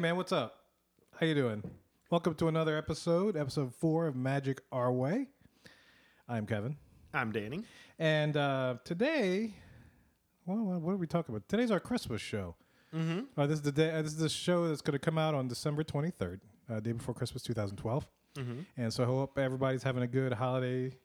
what's up? How you doing? Welcome to another episode, episode four of Magic Our Way. I'm Kevin, I'm Danny. and uh, today, well, what what are we talking about? Today's our Christmas show. Mm-hmm. Uh, this is the day. Uh, this is the show that's going to come out on December 23rd, uh, day before Christmas, 2012. Mm-hmm. And so I hope everybody's having a good holiday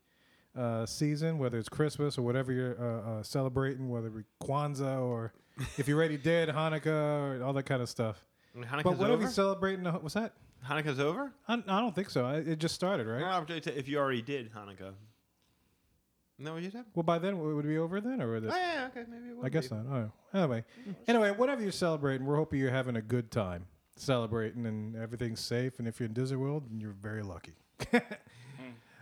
uh, season, whether it's Christmas or whatever you're uh, uh, celebrating, whether it be Kwanzaa or if you're already dead, Hanukkah or all that kind of stuff. Hanukkah's but what are we celebrating? What's that? Hanukkah's over. I, I don't think so. I, it just started, right? Well, I'll tell you if you already did Hanukkah. No, you said? Well, by then it would be over then, or would it? Oh, yeah, okay, maybe it would I guess be. not. Oh, anyway, anyway, whatever you're celebrating, we're hoping you're having a good time celebrating and everything's safe. And if you're in Disney World, then you're very lucky.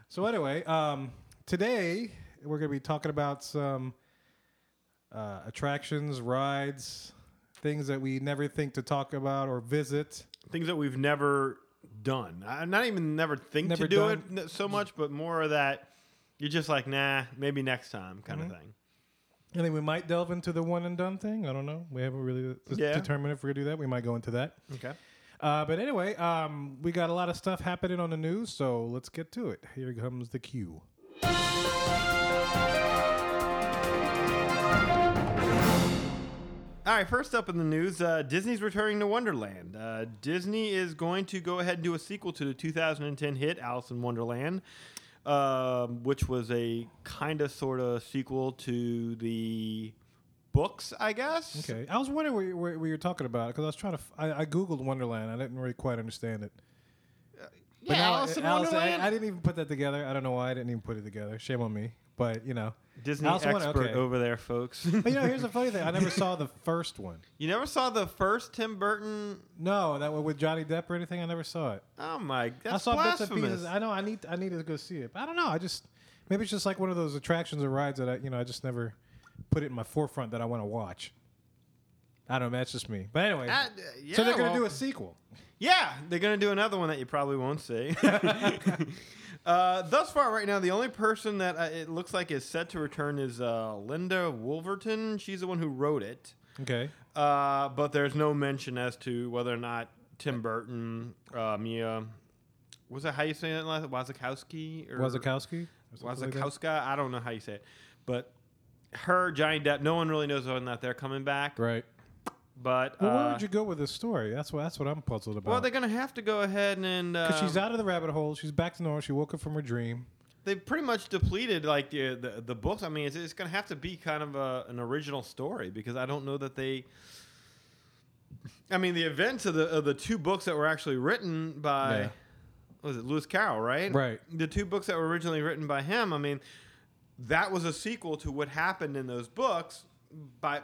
so anyway, um, today we're going to be talking about some uh, attractions, rides, things that we never think to talk about or visit. Things that we've never done. I, not even never think Never to do done. it so much, but more of that. You're just like, nah, maybe next time, kind Mhm. of thing. I think we might delve into the one and done thing. I don't know. We haven't really Yeah. determined if we're to do that. We might go into that. Okay. Uh, but anyway, um, we got a lot of stuff happening on the news, so let's get to it. Here comes the cue. All right, first up in the news, uh, Disney's returning to Wonderland. Uh, Disney is going to go ahead and do a sequel to the 2010 hit Alice in Wonderland, um, which was a kind of sort of sequel to the books, I guess. Okay, I was wondering what you, what, what you're talking about because I was trying to. F- I, I googled Wonderland. I didn't really quite understand it. Yeah, now, Alice in Alice, I, Wonderland. I didn't even put that together. I don't know why I didn't even put it together. Shame on me. But you know, Disney Alice in expert okay. over there, folks. but you know, here's the funny thing. I never saw the first one. you never saw the first Tim Burton? No, that one with Johnny Depp or anything. I never saw it. Oh my, that's I saw bits and blasphemous. pieces. I know. I need. I need to go see it. But I don't know. I just maybe it's just like one of those attractions or rides that I you know I just never put it in my forefront that I want to watch. I don't know. That's just me. But anyway, Uh, yeah, so they're gonna well, do a sequel. Yeah, they're gonna do another one that you probably won't see. uh, thus far, right now, the only person that uh, it looks like is set to return is uh, Linda Woolverton. She's the one who wrote it, Okay. uh, but there's no mention as to whether or not Tim Burton, uh, Mia, was that how you say it? last? Wazakowski or Wazakowski. Wazakowska? I don't know how you say it, but her, Johnny Depp. No one really knows whether or not they're coming back. Right. But Well, where uh, would you go with this story? That's what that's what I'm puzzled about. well, they're gonna have to go ahead and because she's um, out of the rabbit hole. She's back to normal. She woke up from her dream. they've pretty much depleted like the the, the books. I mean, it's, it's going to have to be kind of a, an original story because I don't know that they. I mean, the events of the of the two books that were actually written by, Yeah. was it Lewis Carroll, right? Right. The two books that were originally written by him. I mean, that was a sequel to what happened in those books. By,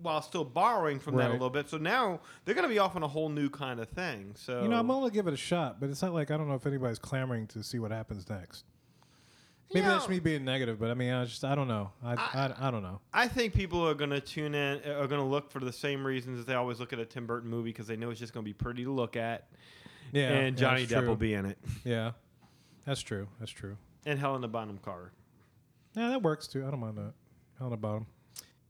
while still borrowing from that a little bit, so now they're going to be off on a whole new kind of thing. So You know, I'm only going to give it a shot, but it's not like I don't know if anybody's clamoring to see what happens next. Maybe You that's me being negative, but I mean, I just I don't know. I I, I, don't know. I think people are going to tune in, uh, are going to look for the same reasons that they always look at a Tim Burton movie because they know it's just going to be pretty to look at. Yeah, and Johnny that's Depp true. will be in it. Yeah, that's true. That's true. And Helena Bonham Carter. Yeah, that works too. I don't mind that. The bottom.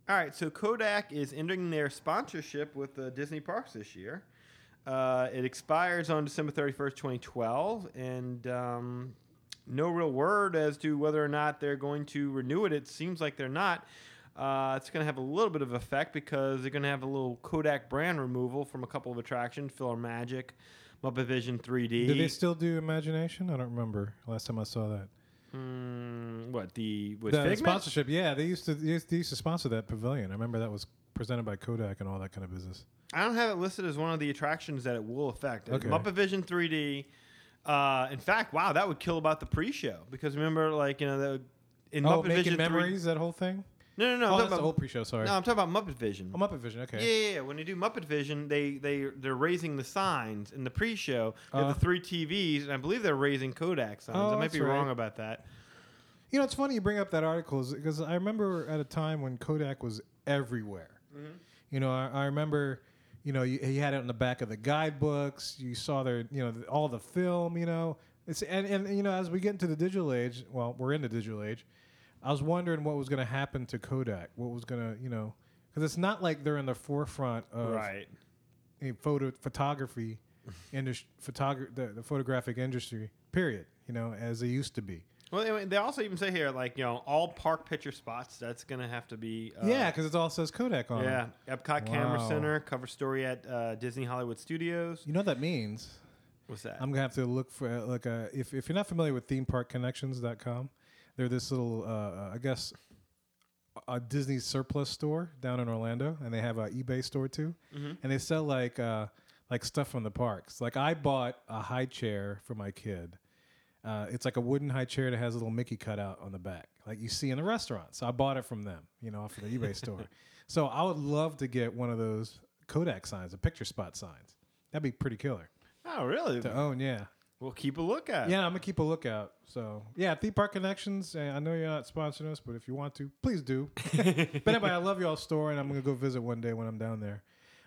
All right, so Kodak is ending their sponsorship with the Disney parks this year. Uh, it expires on December 31st, 2012, and um, no real word as to whether or not they're going to renew it. It seems like they're not. Uh, it's going to have a little bit of effect because they're going to have a little Kodak brand removal from a couple of attractions, Filler Magic, Muppet Vision 3D. Do they still do Imagination? I don't remember last time I saw that. Mm, what the with the Figment? sponsorship, yeah, they used to they used, they used to sponsor that pavilion. I remember that was presented by Kodak and all that kind of business. I don't have it listed as one of the attractions that it will affect. Okay. Muppet Vision 3D. Uh, in fact, wow, that would kill about the pre-show because remember, like you know, the in oh, Muppet making Vision 3 memories, that whole thing. No, no, no. oh, I'm that's talking the about, whole pre-show. Sorry. no, I'm talking about Muppet Vision. oh, Muppet Vision. Okay. Yeah, yeah, yeah. When they do Muppet Vision, they they they're raising the signs in the pre-show. They have Uh. the three TVs, and I believe they're raising Kodak signs. Oh, I might be right. wrong about that. You know, it's funny you bring up that article because I remember at a time when Kodak was everywhere. You know, I, I remember, you know, you, he had it on the back of the guidebooks. You saw their, you know, the, all the film. You know, it's and, and you know as we get into the digital age, well, we're in the digital age. I was wondering what was going to happen to Kodak. What was going to, you know, because it's not like they're in the forefront of Right. in photo photography industry, photog- the, the photographic industry. Period. You know, as they used to be. Well, they also even say here, like you know, all park picture spots. That's gonna have to be. Uh, yeah, because it all says Kodak on Yeah, it. Epcot Camera Center cover story at uh, Disney Hollywood Studios. You know what that means? What's that? I'm gonna have to look for uh, like a if if you're not familiar with themeparkconnections.com, they're this little uh, I guess a Disney surplus store down in Orlando, and they have a eBay store too, and they sell like uh, like stuff from the parks. Like I bought a high chair for my kid. Uh, it's like a wooden high chair that has a little Mickey cutout on the back, like you see in the restaurant. So I bought it from them, you know, off of the eBay store. So I would love to get one of those Kodak signs, the picture spot signs. That'd be pretty killer oh, really? to own. Yeah. We'll keep a look at. Yeah, I'm gonna keep a lookout. So yeah, Theme Park Connections. eh, I know you're not sponsoring us, but if you want to, please do. but anyway, I love y'all's store, and I'm gonna go visit one day when I'm down there.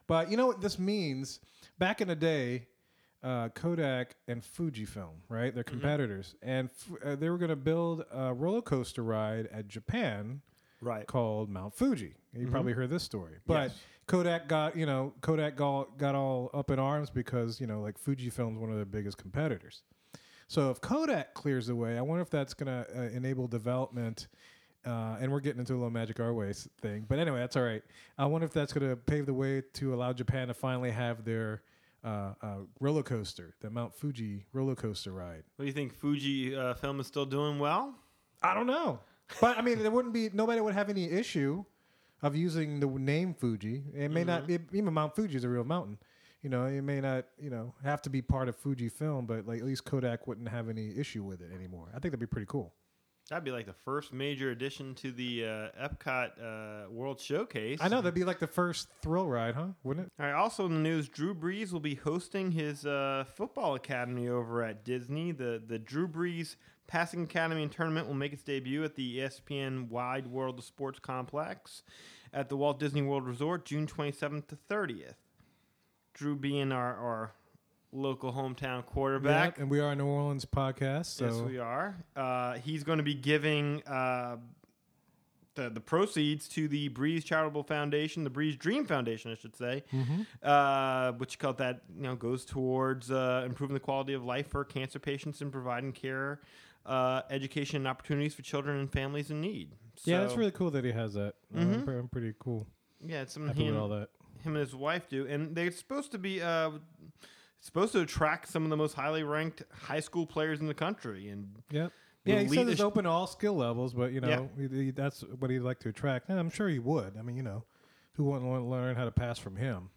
But you know what this means? Back in the day, uh, Kodak and Fujifilm, right? They're competitors, and f- uh, they were gonna build a roller coaster ride at Japan Right. called Mount Fuji. You probably heard this story, but Yes. Kodak got you know Kodak got, got all up in arms because you know like Fujifilm's one of their biggest competitors. So if Kodak clears the way, I wonder if that's going to uh, enable development. Uh, and we're getting into a little Magic Our Ways thing, but anyway, that's all right. I wonder if that's going to pave the way to allow Japan to finally have their uh, uh, roller coaster, the Mount Fuji roller coaster ride. What do you think? Fuji uh, film is still doing well? I don't know. But I mean, there wouldn't be nobody would have any issue of using the name Fuji. It may not be even Mount Fuji is a real mountain. You know, it may not you know have to be part of Fuji film, but like at least Kodak wouldn't have any issue with it anymore. I think that'd be pretty cool. That'd be like the first major addition to the uh, Epcot uh, World Showcase. I know that'd be like the first thrill ride, huh? Wouldn't it? All right. Also in the news, Drew Brees will be hosting his uh, football academy over at Disney. The the Drew Brees Passing Academy and Tournament will make its debut at the ESPN Wide World of Sports Complex at the Walt Disney World Resort, June 27th to 30th. Drew being our, our local hometown quarterback. Yeah, and we are a New Orleans podcast, so Yes, we are. Uh, he's going to be giving uh, the the proceeds to the Brees Charitable Foundation, the Brees Dream Foundation, I should say, Mm-hmm. uh, which called that you know goes towards uh, improving the quality of life for cancer patients and providing care, uh, education, and opportunities for children and families in need. yeah, that's really cool that he has that. Uh, I'm, pre- I'm pretty cool. yeah. It's something he and, all that. him and his wife do, and they're supposed to be. Uh, Supposed to attract some of the most highly ranked high school players in the country, and Yep. Yeah, he says it's sh- open to all skill levels, but you know he, he- that's what he'd like to attract, and I'm sure he would. I mean, you know, who wouldn't want to learn how to pass from him?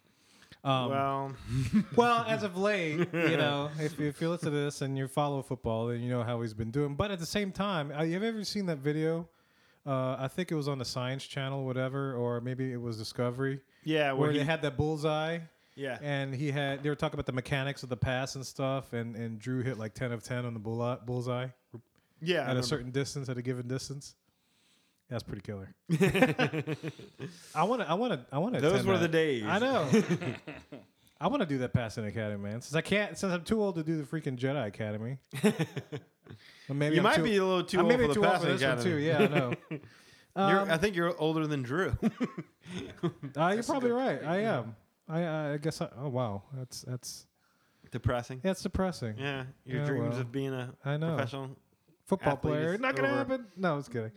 Um, well, well, as of late, you know, if, if you listen to this and you follow football, then you know how he's been doing. But at the same time, have you ever seen that video? Uh, I think it was on the Science Channel, whatever, or maybe it was Discovery, yeah, where where they he, had that bullseye. yeah, And he had they were talking about the mechanics of the pass and stuff, and, and Drew hit like ten of ten on the bull, bullseye yeah, at a certain distance, at a given distance. That's pretty killer. I want to. I want to. I want to. Those were the days. I know. I want to do that passing academy, man. Since I can't, since I'm too old to do the freaking Jedi Academy. Maybe You I'm might too, be a little too I'm old maybe for the for passing this one too. academy. Yeah, I know. You're, Um, I think you're older than Drew. uh, you're probably right. I am. I, I guess. I, oh wow, that's that's Depressing. yeah, it's depressing. Yeah, your Yeah, dreams well, of being a I know. professional. football player. Not gonna over. happen. No, I was kidding.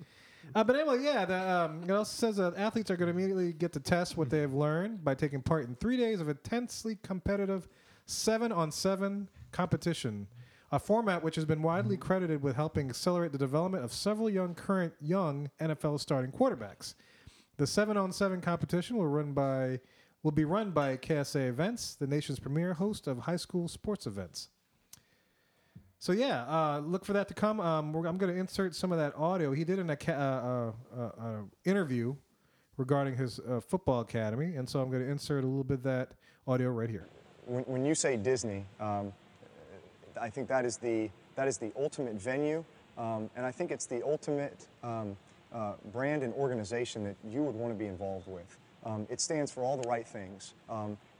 Uh, but anyway, yeah. The, um, it also says that athletes are going to immediately get to test what they have learned by taking part in three days of intensely competitive seven-on-seven competition, a format which has been widely credited with helping accelerate the development of several young current young NFL starting quarterbacks. The seven-on-seven competition will run by will be run by KSA Events, the nation's premier host of high school sports events. So yeah, uh, look for that to come. Um, I'm going to insert some of that audio. He did an uh, uh, uh, uh, interview regarding his uh, football academy, and so I'm going to insert a little bit of that audio right here. When, when you say Disney, um, I think that is the that is the ultimate venue, um, and I think it's the ultimate um, brand and organization that you would want to be involved with. Um, it stands for all the right things.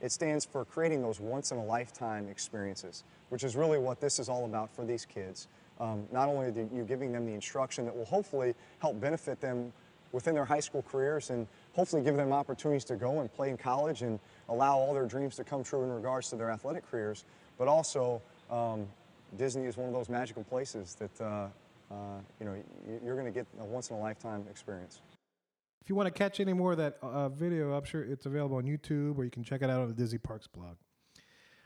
It stands for creating those once in a lifetime experiences, which is really what this is all about for these kids. Um, not only are you giving them the instruction that will hopefully help benefit them within their high school careers and hopefully give them opportunities to go and play in college and allow all their dreams to come true in regards to their athletic careers. But also, um, Disney is one of those magical places that uh, uh, you know you're going to get a once in a lifetime experience. If you want to catch any more of that uh, video, I'm sure it's available on YouTube or you can check it out on the Disney Parks blog.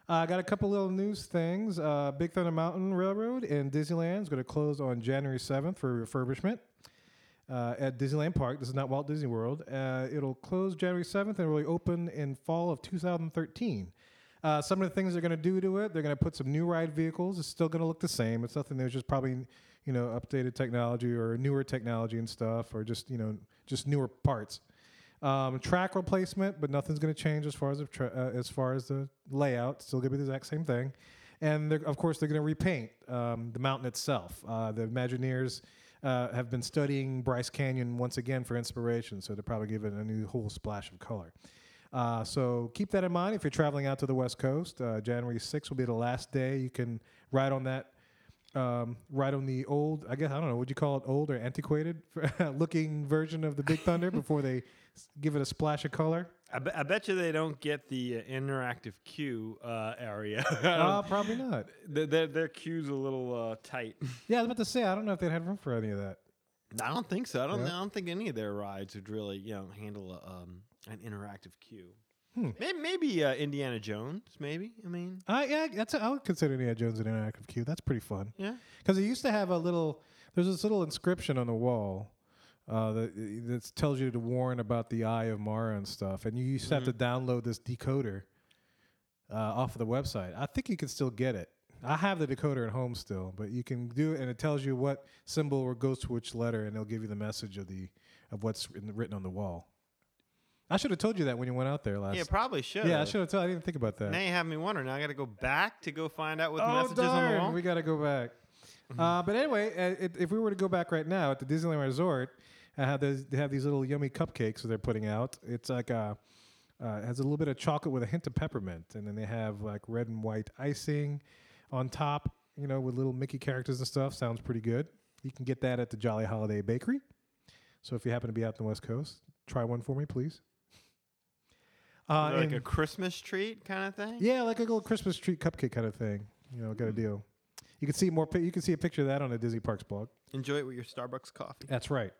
Uh, I got a couple little news things. Uh, Big Thunder Mountain Railroad in Disneyland is going to close on January 7th for refurbishment uh, at Disneyland Park. This is not Walt Disney World. Uh, it'll close January 7th and will open in fall of 2013. Uh, some of the things they're going to do to it, they're going to put some new ride vehicles. It's still going to look the same. It's nothing. There's just probably you know updated technology or newer technology and stuff, or just you know just newer parts. Um, track replacement, but nothing's going to change as far as the tra- uh, as far as the layout. Still going to be the exact same thing. And of course, they're going to repaint um, the mountain itself. Uh, the Imagineers uh, have been studying Bryce Canyon once again for inspiration, so they'll probably give it a new whole splash of color. Uh, so keep that in mind if you're traveling out to the West Coast. Uh, January 6th will be the last day you can ride on that. Um, ride on the old, I guess I don't know, would you call it old or antiquated looking version of the Big Thunder before they give it a splash of color? I, be- I bet you they don't get the uh, interactive queue uh, area. Uh, probably not. their, their, their queue's a little uh, tight. Yeah, I was about to say I don't know if they'd have room for any of that. I don't think so. I don't. Yeah. I don't think any of their rides would really, you know, handle a, um, an interactive queue. Hmm. Maybe, maybe uh, Indiana Jones. Maybe. I mean, Uh, yeah, that's a, I would consider Indiana Jones an interactive queue. That's pretty fun. yeah. Because it used to have a little, there's this little inscription on the wall uh, that, that tells you to warn about the Eye of Mara and stuff. And you used to have to download this decoder uh, off of the website. I think you can still get it. I have the decoder at home still, but you can do it, and it tells you what symbol or goes to which letter, and it'll give you the message of the of what's written, written on the wall. I should have told you that when you went out there last. Yeah, probably should. yeah, I should have told. I didn't think about that. Now you have me wondering. Now I got to go back to go find out what the oh, messages on the darn, wall. We got to go back. Uh, but anyway, uh, it, if we were to go back right now at the Disneyland Resort, have those, they have these little yummy cupcakes that they're putting out. It's like a, uh, it has a little bit of chocolate with a hint of peppermint, and then they have like red and white icing on top. You know, with little Mickey characters and stuff. Sounds pretty good. You can get that at the Jolly Holiday Bakery. So if you happen to be out in the West Coast, try one for me, please. Uh, like and- a Christmas treat kind of thing. yeah, like a little Christmas treat cupcake kind of thing. You know, got a deal. You can see more. You can see a picture of that on the Disney Parks blog. Enjoy it with your Starbucks coffee. That's right.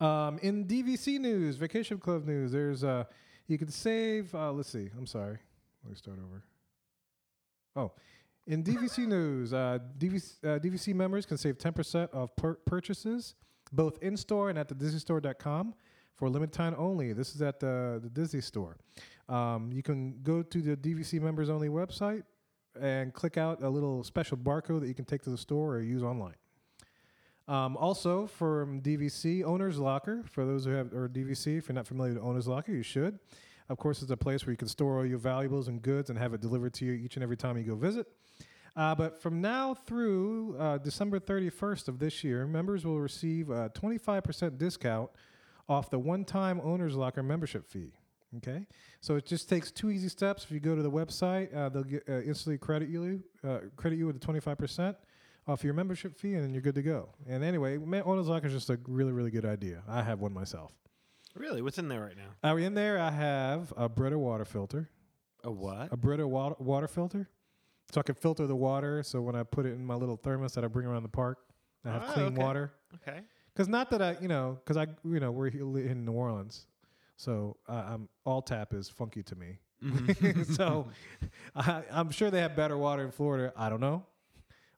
Um, in DVC news, Vacation Club news, there's uh, you can save. Uh, let's see. I'm sorry. Let me start over. Oh, in DVC news, uh, DVC, uh, DVC members can save 10% of pur- purchases, both in store and at the DisneyStore.com for a limited time only. This is at the, the Disney Store. Um, you can go to the DVC members only website and click out a little special barcode that you can take to the store or use online. Um, also, from DVC, Owner's Locker, for those who have, or DVC, if you're not familiar with Owner's Locker, you should. Of course, it's a place where you can store all your valuables and goods and have it delivered to you each and every time you go visit. Uh, but from now through uh, December 31st of this year, members will receive a 25% discount off the one time Owner's Locker membership fee. Okay, so it just takes two easy steps. If you go to the website, uh, they'll get, uh, instantly credit you uh, credit you with the 25% off your membership fee, and then you're good to go. And anyway, Owner's Locker is just a really, really good idea. I have one myself. Really, what's in there right now? Uh, in there, I have a Brita water filter, A what? a Brita water, water filter, so I can filter the water. So when I put it in my little thermos that I bring around the park, I have Oh, clean okay. water. Okay. Because not that I, you know, because I, you know, we're in New Orleans, so uh, I'm all tap is funky to me. so I, I'm sure they have better water in Florida. I don't know,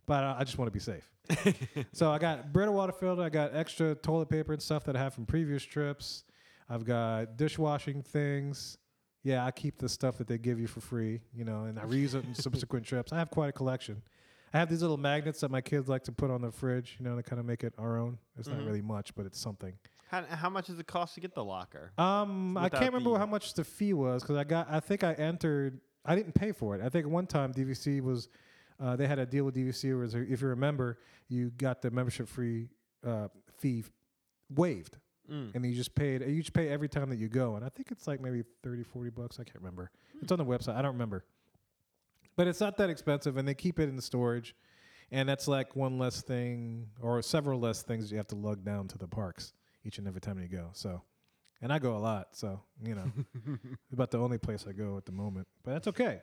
but I, I just want to be safe. so I got Brita water filter. I got extra toilet paper and stuff that I have from previous trips. I've got dishwashing things. Yeah, I keep the stuff that they give you for free, you know, and I reuse it in subsequent trips. I have quite a collection. I have these little magnets that my kids like to put on the fridge, you know, to kind of make it our own. It's not really much, but it's something. How, how much does it cost to get the locker? Um, I Without can't remember the- how much the fee was because I got. I think I entered. I didn't pay for it. I think one time DVC was. Uh, they had a deal with DVC where, if you remember, you got the membership free uh, fee waived, Mm. and you just paid. You just pay every time that you go, and I think it's like maybe 30, 40 bucks. I can't remember. It's on the website. I don't remember, but it's not that expensive, and they keep it in storage, and that's like one less thing or several less things you have to lug down to the parks. each and every time you go. So, and I go a lot. So you know, about the only place I go at the moment. But that's okay.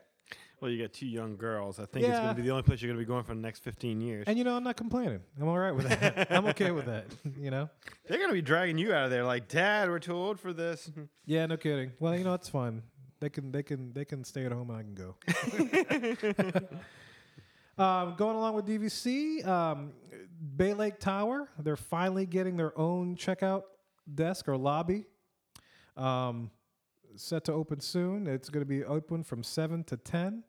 Well, you got two young girls. I think it's going to be the only place you're going to be going for the next 15 years. And you know, I'm not complaining. I'm all right with that. I'm okay with that. You know. They're going to be dragging you out of there like, Dad, we're too old for this. Yeah, no kidding. Well, you know, it's fun. They can they can they can stay at home and I can go. um, going along with DVC, um, Bay Lake Tower. They're finally getting their own checkout desk or lobby. Um, set to open soon. It's going to be open from seven to ten.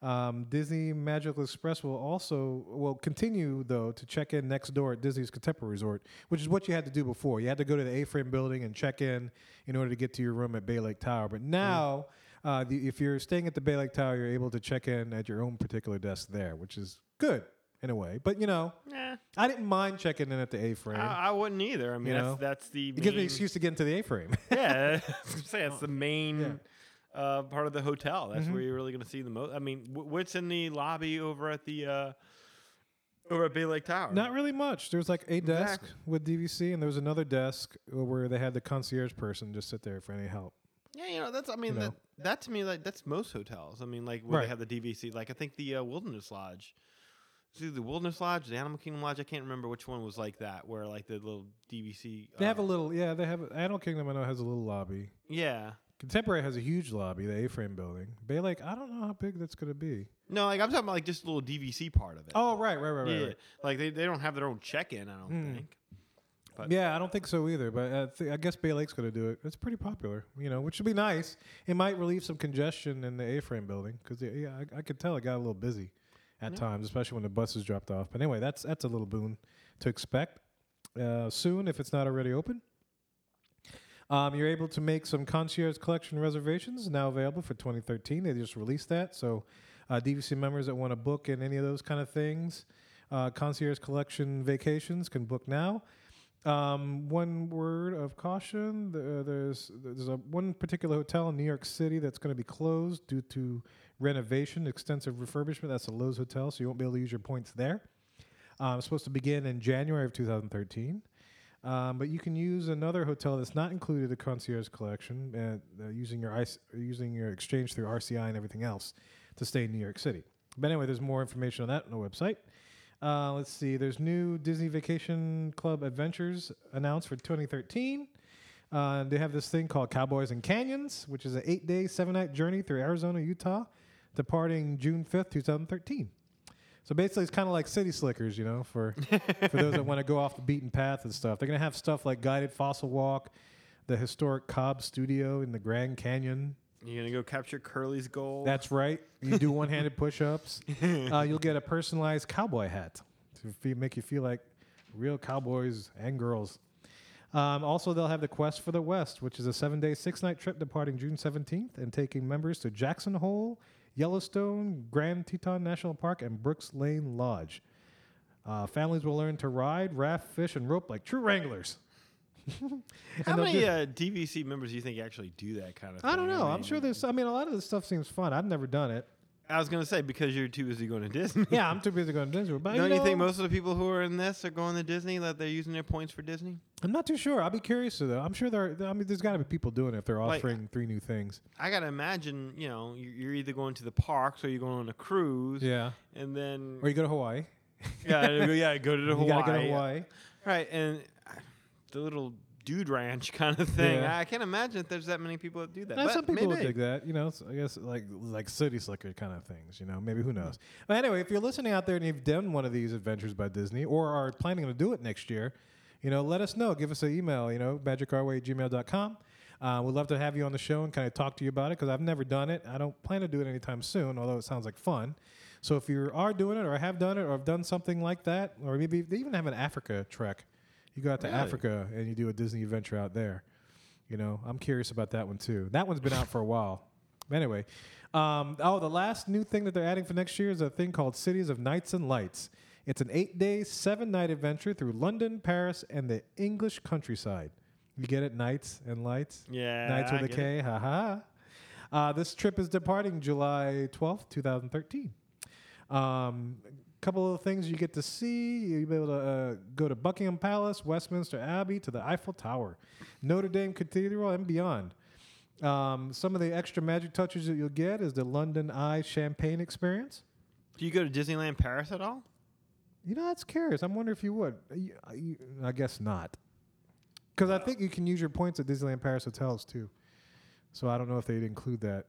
Um, Disney Magical Express will also will continue though to check in next door at Disney's Contemporary Resort, which is what you had to do before. You had to go to the A-frame building and check in in order to get to your room at Bay Lake Tower. But now, uh, the, if you're staying at the Bay Lake Tower, you're able to check in at your own particular desk there, which is good in a way. But you know, Nah, I didn't mind checking in at the A-frame. I, I wouldn't either. I mean, You that's, know? that's the it gives me an excuse to get into the A-frame. yeah, I was gonna say it's the main Yeah. Uh, part of the hotel. That's Mhm. where you're really going to see the most. I mean, w- what's in the lobby over at the uh, over at Bay Lake Tower? Not really much. There's like a desk Exactly. with DVC, and there was another desk uh, where they had the concierge person just sit there for any help. Yeah, you know, that's. I mean, You that know. that to me, like that's most hotels. I mean, like where Right. they have the DVC. Like I think the uh, Wilderness Lodge. See the Wilderness Lodge, the Animal Kingdom Lodge. I can't remember which one was like that, where like the little DVC. They have a uh, little, yeah. They have Animal Kingdom. I know has a little lobby. Yeah. Contemporary has a huge lobby, the A-frame building. Bay Lake, I don't know how big that's gonna be. No, like I'm talking about like just a little DVC part of it. Oh, right, right, right, right. yeah. right. Like they, they don't have their own check-in. I don't Hmm. think. But- Yeah, I don't think so either. But uh, th- I guess Bay Lake's gonna do it. It's pretty popular, you know, which would be nice. It might relieve some congestion in the A-frame building because yeah, I, I could tell it got a little busy at times, especially when the buses dropped off. But anyway, that's that's a little boon to expect uh, soon if it's not already open. Um, you're able to make some concierge collection reservations now available for 2013. They just released that, so uh, DVC members that want to book in any of those kind of things, uh, concierge collection vacations can book now. Um, one word of caution: the, there's there's a one particular hotel in New York City that's going to be closed due to renovation, extensive refurbishment. That's a Lowe's hotel, so you won't be able to use your points there. Um, it's supposed to begin in January of 2013. Um, but you can use another hotel that's not included in the concierge collection, uh, uh, using your ice, using your exchange through RCI and everything else to stay in New York City. But anyway, there's more information on that on the website. Uh, let's see. There's new Disney Vacation Club adventures announced for 2013. Uh, they have this thing called Cowboys and Canyons, which is an eight-day, seven-night journey through Arizona, Utah, departing June 5th, 2013. So basically, it's kind of like City Slickers, you know, for for those that want to go off the beaten path and stuff. They're gonna have stuff like guided fossil walk, the historic Kolb Studio in the Grand Canyon. You're gonna go capture Curly's gold. That's right. You do one-handed push-ups. Uh, you'll get a personalized cowboy hat to fe- make you feel like real cowboys and girls. Um, also, they'll have the Quest for the West, which is a seven-day, six-night trip departing June 17th and taking members to Jackson Hole, Yellowstone, Grand Teton National Park, and Brooks Lake Lodge. Uh, families will learn to ride, raft, fish, and rope like true wranglers. How many uh, DVC members do you think actually do that kind of? I don't know. I'm mean, sure there's. I mean, a lot of this stuff seems fun. I've never done it. I was gonna say because you're too busy going to Disney. Yeah, I'm too busy going to Disney. But Don't you, you think know, most of the people who are in this are going to Disney that they're using their points for Disney? I'm not too sure. I'll be curious though. I'm sure there. Are, I mean, there's got to be people doing it if they're Like- offering three new things. I gotta imagine, you know, you- you're either going to the parks or you're going on a cruise, Yeah. and then Or you go to Hawaii. yeah, yeah, go to the you Hawaii, gotta go to Hawaii. right? And the little dude ranch kind of thing. Yeah. I can't imagine if there's that many people that do that. Now, some people maybe. dig that, you know. so I guess like like city slicker kind of things, you know. Maybe who knows? But anyway, if you're listening out there and you've done one of these adventures by Disney or are planning to do it next year, you know, let us know. Give us an email, you know, magicourway at gmail.com. Uh, we'd love to have you on the show and kind of talk to you about it because I've never done it. I don't plan to do it anytime soon, although it sounds like fun. So if you are doing it or have done it or have done something like that, or maybe they even have an Africa trek, you go out to Really? Africa and you do a Disney adventure out there. You know, I'm curious about that one too. That one's been out for a while. Anyway, um, oh, the last new thing that they're adding for next year is a thing called Cities of Nights and Lights. It's an eight-day, seven-night adventure through London, Paris, and the English countryside. You get it, Nights and Lights. Yeah, Nights with I a K. Ha ha. Uh, this trip is departing July 12th, 2013. Um, couple of things you get to see. You'll be able to uh, go to Buckingham Palace, Westminster Abbey, to the Eiffel Tower, Notre Dame Cathedral, and beyond. Um, some of the extra magic touches that you'll get is the London Eye Champagne experience. Do you go to Disneyland Paris at all? You know, that's curious. I wonder if you would. I guess not. Because I think you can use your points at Disneyland Paris hotels too. So I don't know if they'd include that.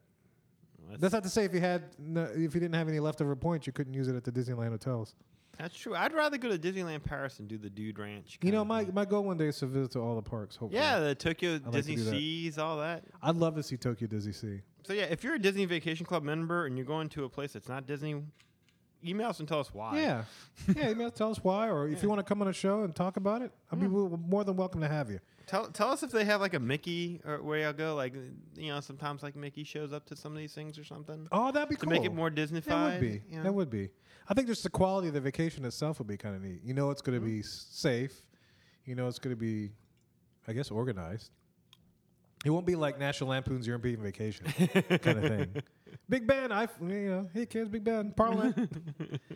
That's not to say if you had no, if you didn't have any leftover points, you couldn't use it at the Disneyland hotels. That's true. I'd rather go to Disneyland Paris and do the Dude Ranch. You know, my, my goal one day is to visit to all the parks. Hopefully, yeah, the Tokyo like to Disney that. Seas, all that. I'd love to see Tokyo Disney Sea. So yeah, if you're a Disney Vacation Club member and you're going to a place that's not Disney, email us and tell us why. Yeah, yeah. Email tell us why, or if you want to come on a show and talk about it, I'd be w- more than welcome to have you. Tell tell us if they have like a Mickey or where y'all go. Like you know, sometimes like Mickey shows up to some of these things or something Oh, that'd be to cool. make it more Disneyfied. That would be. you know? That would be. I think just the quality of the vacation itself would be kind of neat. You know, it's going to be safe. You know, it's going to be, I guess, organized. It won't be like National Lampoon's European Vacation kind of thing. Big Ben, I, you know, hey kids, Big Ben, Parliament.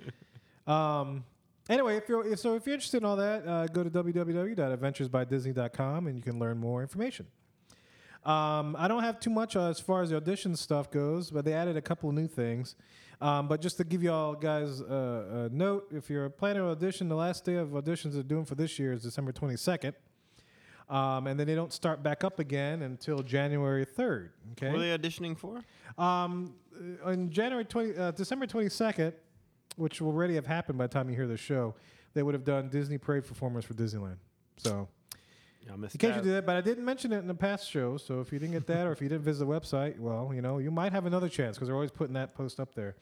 um. Anyway, if you're if, so, if you're interested in all that, uh, go to www.adventuresbydisney.com and you can learn more information. Um, I don't have too much uh, as far as the audition stuff goes, but they added a couple of new things. Um, but just to give y'all guys uh, a note, if you're planning to audition, the last day of auditions they're doing for this year is December 22nd. Um, and then they don't start back up again until January 3rd. Okay. What are they auditioning for? Um, on January 20, uh, December 22nd, which will already have happened by the time you hear the show, they would have done Disney Parade performers for Disneyland. So I missed in case that. you did that, but I didn't mention it in the past show. So if you didn't get that, or if you didn't visit the website, well, you know, you might have another chance because they're always putting that post up there.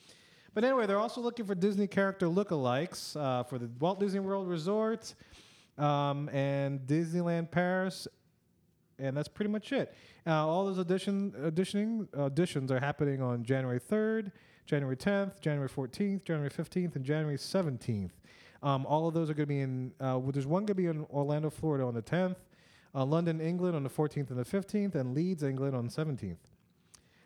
But anyway, they're also looking for Disney character lookalikes uh, for the Walt Disney World Resort um, and Disneyland Paris, and that's pretty much it. Uh, all those audition auditioning auditions are happening on January third, January tenth, January fourteenth, January fifteenth, and January seventeenth. Um, all of those are going to be in. Uh, well, there's one going to be in Orlando, Florida, on the tenth, uh, London, England, on the fourteenth and the fifteenth, and Leeds, England, on the seventeenth.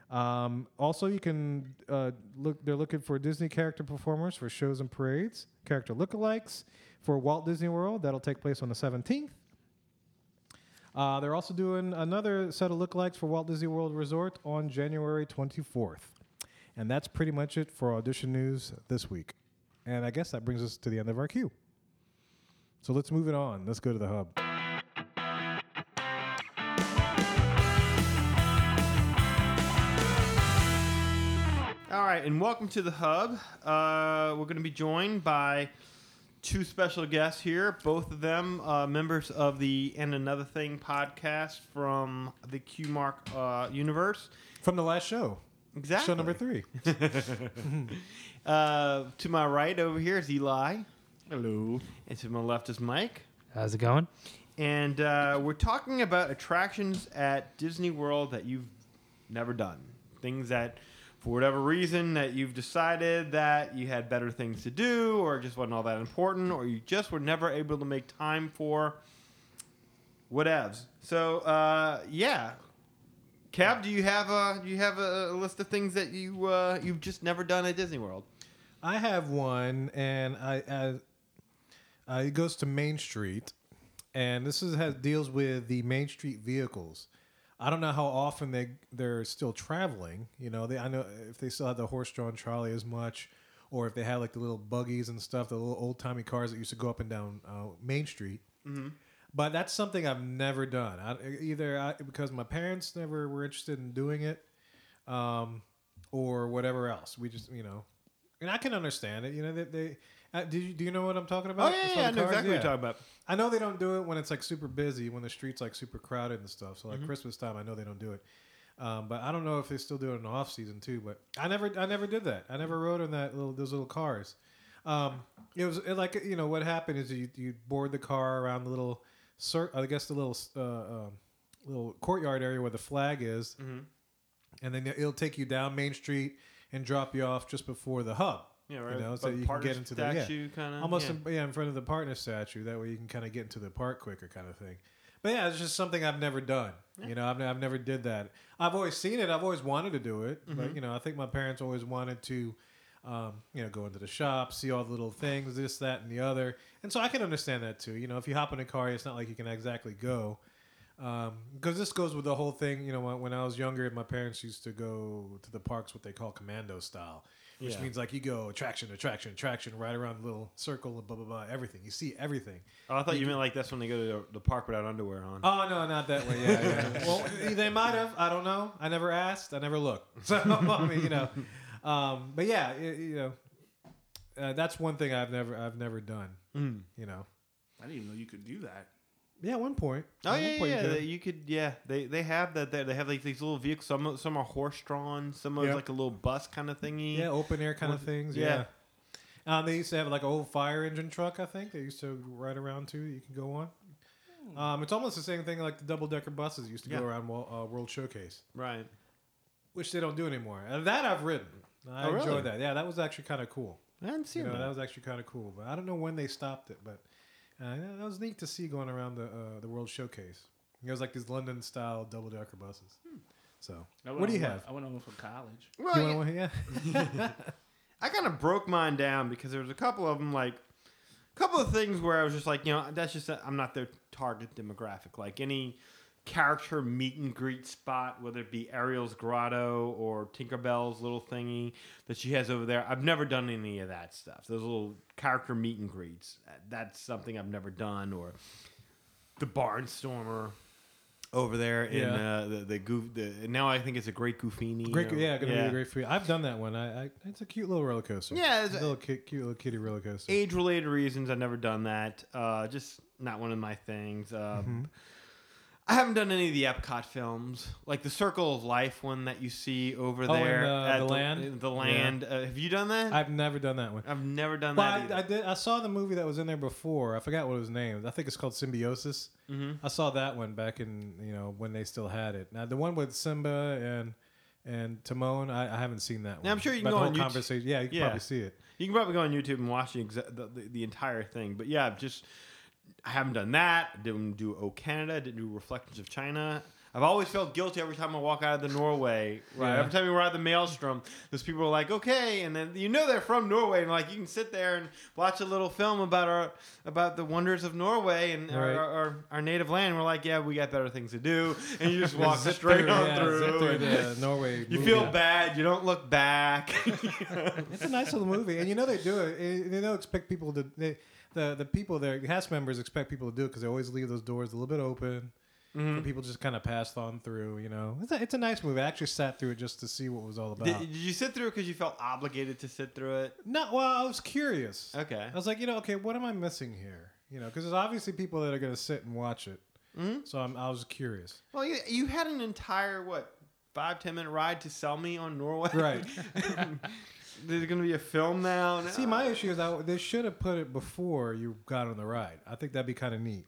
Um, also, you can uh, look. They're looking for Disney character performers for shows and parades, character lookalikes for Walt Disney World. That'll take place on the seventeenth. Uh, they're also doing another set of lookalikes for Walt Disney World Resort on January 24th. And that's pretty much it for audition news this week. And I guess that brings us to the end of our queue. So let's move it on. Let's go to the hub. All right, and welcome to the hub. Uh, we're going to be joined by two special guests here. Both of them uh, members of the And Another Thing podcast from the Q Mark uh, universe. From the last show, Exactly. show number three. Uh, to my right over here is Eli. Hello. And to my left is Mike. How's it going? And uh, we're talking about attractions at Disney World that you've never done. Things that, for whatever reason, that you've decided that you had better things to do, or just wasn't all that important, or you just were never able to make time for. Whatevs. So, uh, yeah. Cab, do you have a do you have a, list of things that you uh, you've just never done at Disney World? I have one, and I, I uh, it goes to Main Street, and this is has deals with the Main Street vehicles. I don't know how often they they're still traveling. You know, they I know if they still have the horse-drawn trolley as much, or if they had like the little buggies and stuff, the little old-timey cars that used to go up and down uh, Main Street. But that's something I've never done. I, either I, because my parents never were interested in doing it, um, or whatever else. We just, you know, and I can understand it. You know, that they. Uh, do you do you know what I'm talking Oh about? yeah, yeah, I know exactly what you're talking about. I know they don't do it when it's like super busy, when the streets like super crowded and stuff. So like Mm-hmm. Christmas time, I know they don't do it. Um, but I don't know if they still do it in the off season too. But I never, I never did that. I never rode in that little those little cars. Um, it was it like you know what happened is you you board the car around the little, cir- I guess the little uh, um, little courtyard area where the flag is, Mm-hmm. and then it'll take you down Main Street and drop you off just before the hub. Yeah, right. You know, so you can get into the yeah statue kind of almost in, yeah in front of the partner statue. That way you can kind of get into the park quicker, kind of thing. But yeah, it's just something I've never done. You know, I've, I've never did that. I've always seen it. I've always wanted to do it, but Mm-hmm. you know, I think my parents always wanted to Um, you know, go into the shop, see all the little things, this, that, and the other. And so I can understand that too. You know, if you hop in a car, it's not like you can exactly go. Because this goes with the whole thing. You know, when, when I was younger, my parents used to go to the parks, what they call commando style, which Yeah. means like you go attraction, attraction, attraction, right around the little circle, of blah blah blah, everything. You see everything. Oh, I thought you meant like that's when they go to the, the park without underwear on. Oh no, not that way. Yeah, yeah. well, they might have. I don't know. I never asked. I never looked. So I mean, you know. Um, but yeah, y- you know, uh, that's one thing I've never I've never done. Mm. You know. I didn't even know you could do that. Yeah, at one point. Oh At yeah, one yeah, point yeah. you could. you could, yeah. They they have that. They, they have like these little vehicles. Some some are horse drawn. Some are Yeah. like a little bus kind of thingy. Yeah, open air kind of things. yeah. Yeah. Um, they used to have like an old fire engine truck. I think they used to ride around too. You can go on. Um, it's almost the same thing like the double decker buses used to Yeah. go around uh, World Showcase, Right. which they don't do anymore. And that I've ridden. I Oh, really? enjoyed that. Yeah, that was actually kind of cool. I didn't see You know, that. that was actually kind of cool. But I don't know when they stopped it, but uh, that was neat to see going around the uh, the World Showcase. It was like these London style double decker buses. So, what do you on one- have? I went on one for college. well, You yeah, yeah. I kind of broke mine down because there was a couple of them, like a couple of things where I was just like, you know, that's just I'm not their target demographic. Like any character meet and greet spot, whether it be Ariel's grotto or Tinkerbell's little thingy that she has over there. I've never done any of that stuff. Those little character meet and greets. That's something I've never done. Or the Barnstormer over there in Yeah. uh, the the goof. The, now I think it's a Great Goofini. Great, yeah, gonna be a great for you. I've done that one. I, I it's a cute little roller coaster. Yeah, it's it's a little cute, cute little kitty roller coaster. age related reasons I've never done that. Uh, just not one of my things. Um, Mm-hmm. I haven't done any of the Epcot films, like the Circle of Life one that you see over Oh, there uh, at the land? The land. Uh, have you done that? I've never done that one. I've never done Well, that. I, either. I did. I saw the movie that was in there before. I forgot what it was named. I think it's called Symbiosis. Mm-hmm. I saw that one back in you know when they still had it. Now the one with Simba and and Timon, I, I haven't seen that one. Now, I'm sure you can But go on YouTube- conversation. Yeah, you can Yeah. probably see it. You can probably go on YouTube and watch the, the, the, the entire thing. But yeah, just I haven't done that. I didn't do O Canada. Didn't do Reflections of China. I've always felt guilty every time I walk out of the Norway. Right. Yeah. Every time we were at the Maelstrom, those people are like, "Okay," and then you know they're from Norway, and like you can sit there and watch a little film about our about the wonders of Norway and our, Right. our, our, our native land. We're like, "Yeah, we got better things to do," and you just walk straight through, on yeah, through. through the Norway. you movie. feel bad. You don't look back. It's a nice little movie, and you know they do it. and They don't expect people to. They, the the people there, cast members expect people to do it because they always leave those doors a little bit open. Mm-hmm. People just kind of passed on through. You know, it's a, it's a nice movie. I actually sat through it just to see what it was all about. Did, did you sit through it because you felt obligated to sit through it? no, well, I was curious. Okay. I was like, you know, okay, what am I missing here? You know, because there's obviously people that are going to sit and watch it. Mhm. So I'm, I was curious. Well, you, you had an entire what five ten minute ride to sell me on Norway. Right. There's going to be a film now. See, my issue is I, they should have put it before you got on the ride. I think that'd be kind of neat.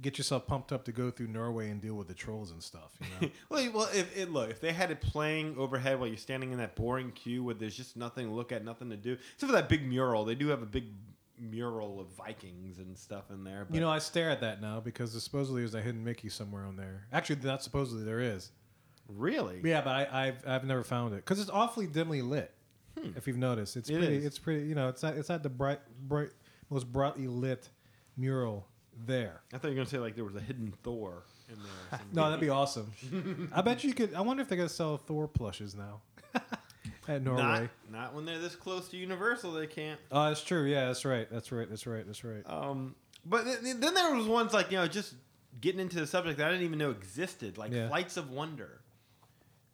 Get yourself pumped up to go through Norway and deal with the trolls and stuff. You know? well, well, if it look if they had it playing overhead while you're standing in that boring queue where there's just nothing to look at, nothing to do, except for that big mural. They do have a big mural of Vikings and stuff in there. But you know, I stare at that now because supposedly there's a hidden Mickey somewhere on there. Actually, not supposedly there is. really, Yeah, but I, I've I've never found it because it's awfully dimly lit. If you've noticed, it's Hmm. It pretty. is. It's pretty. You know, it's not. It's not the bright, bright, most brightly lit mural there. I thought you were going to say like there was a hidden Thor in there. No, that'd be awesome. I bet you could. I wonder if they're gonna sell Thor plushes now at Norway. Not, not when they're this close to Universal, they can't. Oh, that's true. Yeah, that's right. That's right. That's right. That's right. Um, but th- then there was ones like you know just getting into the subject that I didn't even know existed, like Yeah. Flights of Wonder.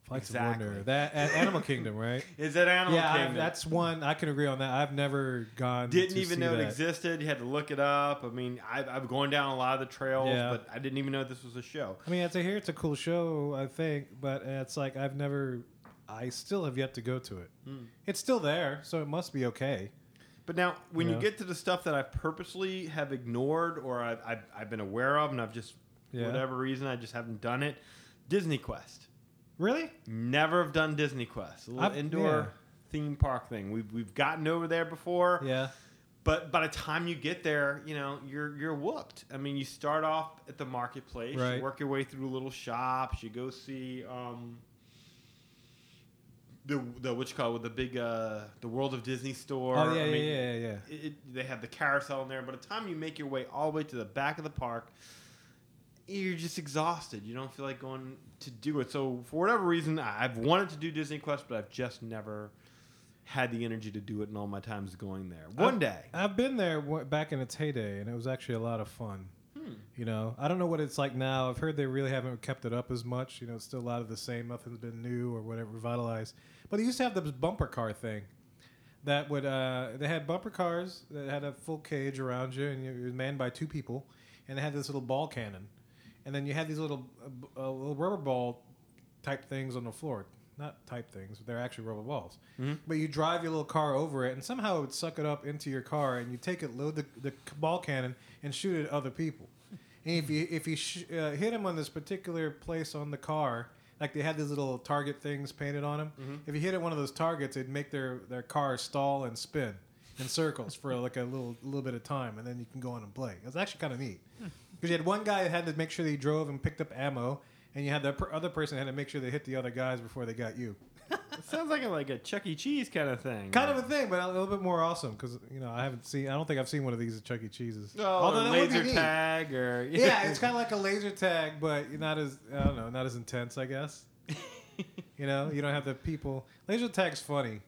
Flights exactly. of Wonder. That at Animal Kingdom, right? Is that Animal yeah, I- Kingdom? that's one I can agree on that. I've never gone. didn't even know it existed. You had to look it up. I mean, I've, I've gone down a lot of the trails, Yeah. but I didn't even know this was a show. I mean, it's a hear it's a cool show, I think, but it's like I've never. I still have yet to go to it. Hmm. It's still there, so it must be okay. But now, when you Yeah. get to the stuff that I purposely have ignored or I've, I've, I've been aware of and I've just, Yeah. whatever reason, I just haven't done it, Disney Quest. Really? Never have done Disney Quest. A little I've- indoor theme park thing. We've, we've gotten over there before. Yeah. But by the time you get there, you know you're you're whooped. I mean, you start off at the marketplace, Right. you work your way through little shops, you go see um, the the what you call it with the big uh the World of Disney store. Oh yeah, I yeah, mean, yeah, yeah, yeah. It, it- they have the carousel in there. By the time you make your way all the way to the back of the park, you're just exhausted. You don't feel like going to do it. So for whatever reason, I've wanted to do Disney Quest, but I've just never had the energy to do it in all my times going there. One I've- day. I've been there w- back in its heyday, and it was actually a lot of fun. You know, I don't know what it's like now. I've heard they really haven't kept it up as much. You know, it's still a lot of the same. Nothing's been new or whatever revitalized. But they used to have this bumper car thing that would. Uh, they had bumper cars that had a full cage around you, and it was manned by two people, and they had this little ball cannon, and then you had these little, uh, uh, little rubber ball type things on the floor. Not type things, but they're actually rubber balls. But you drive your little car over it, and somehow it would suck it up into your car, and you take it, load the, the ball cannon, and shoot it at other people. And if you if you sh- uh, hit them on this particular place on the car, like they had these little target things painted on them, if you hit it one of those targets, it'd make their their car stall and spin in circles for like a little little bit of time, and then you can go on and play. It was actually kind of neat because you had one guy that had to make sure he drove and picked up ammo, and you had the per- other person that had to make sure they hit the other guys before they got you. It sounds like a, like a Chuck E. Cheese kind of thing. Kind of a thing, but a little bit more awesome because you know I haven't seen. I don't think I've seen one of these at Chuck E. Cheese's. Oh, Although that would be laser neat. tag or Yeah, it's kind of like a laser tag, but not as I don't know, not as intense, I guess. you know, you don't have the people. Laser tag's funny.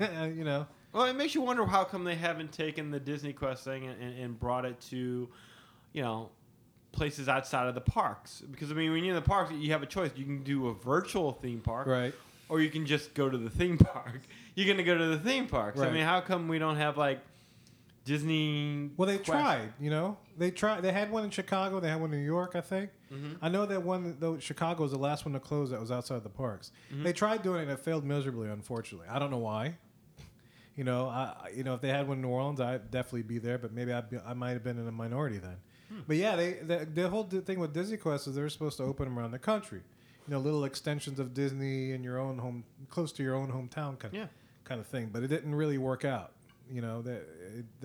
Uh, you know, Well, it makes you wonder how come they haven't taken the Disney Quest thing and, and, and brought it to, you know, places outside of the parks. Because I mean, when you're in the parks, you have a choice. You can do a virtual theme park, right? or you can just go to the theme park. You're gonna go to the theme parks. I mean, how come we don't have like Disney? Well, they Quest? tried. You know, they tried. They had one in Chicago. They had one in New York, I think. Mm-hmm. I know that one. Though Chicago was the last one to close. That was outside the parks. Mm-hmm. They tried doing it. and It failed miserably. Unfortunately, I don't know why. You know, I I- you know if they had one in New Orleans, I'd definitely be there. But maybe I'd be, I might have been in a minority then. But yeah, they the, the whole thing with Disney Quest is they're supposed to open them around the country. You know, little extensions of Disney in your own home, close to your own hometown, kind Yeah. kind of thing. But it didn't really work out. You know, that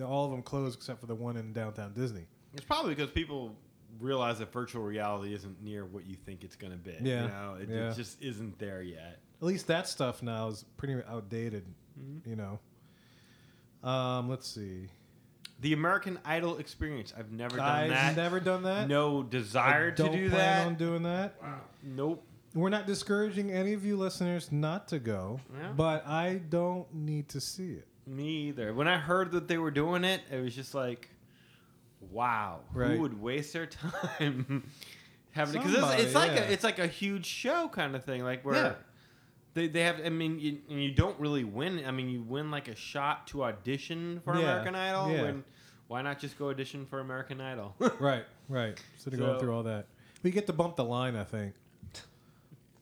all of them closed except for the one in downtown Disney. It's probably because people realize that virtual reality isn't near what you think it's gonna be. Yeah. You know, it, Yeah. it just isn't there yet. At least that stuff now is pretty outdated. You know. Um, let's see. The American Idol experience. I've never done I've that. never done that. no desire I to don't do plan that. on doing that. Nope. We're not discouraging any of you listeners not to go, Yeah. but I don't need to see it. Me either. When I heard that they were doing it, it was just like, wow, Right. who would waste their time having it? Because Somebody, it's, it's like yeah. a it's like a huge show kind of thing, like where. They, they have I mean you, and you don't really win I mean you win like a shot to audition for Yeah, American Idol yeah. when why not just go audition for American Idol right, right. Instead of going through all that, we get to bump the line. I think.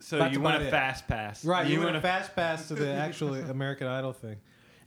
so That's you win about a it. fast pass Right, you, win went a fast pass to the actual American Idol thing.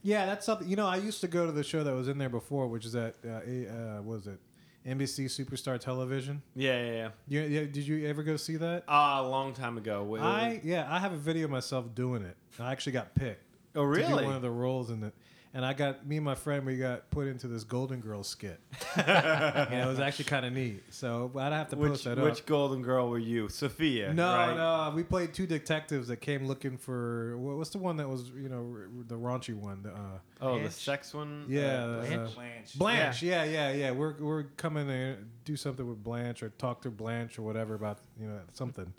Yeah, that's something. You know, I used to go to the show that was in there before, which is at uh, uh, what was it NBC Superstar Television. yeah yeah yeah You, yeah, did you ever go see that? Ah, a long time ago Wait, I yeah, I have a video of myself doing it. I actually got picked oh really one of the roles in it, and I got me and my friend we got put into this Golden Girls skit. and it was actually kind of neat. So I'd have to which post that which up. Golden Girl were you Sophia No, right? no, we played two detectives that came looking for what, what's the one that was you know r- the raunchy one. The, uh, oh the sex one Yeah, Uh, Blanche? Blanche. Blanche, yeah. yeah, yeah, We're we're coming to do something with Blanche or talk to Blanche or whatever about you know something.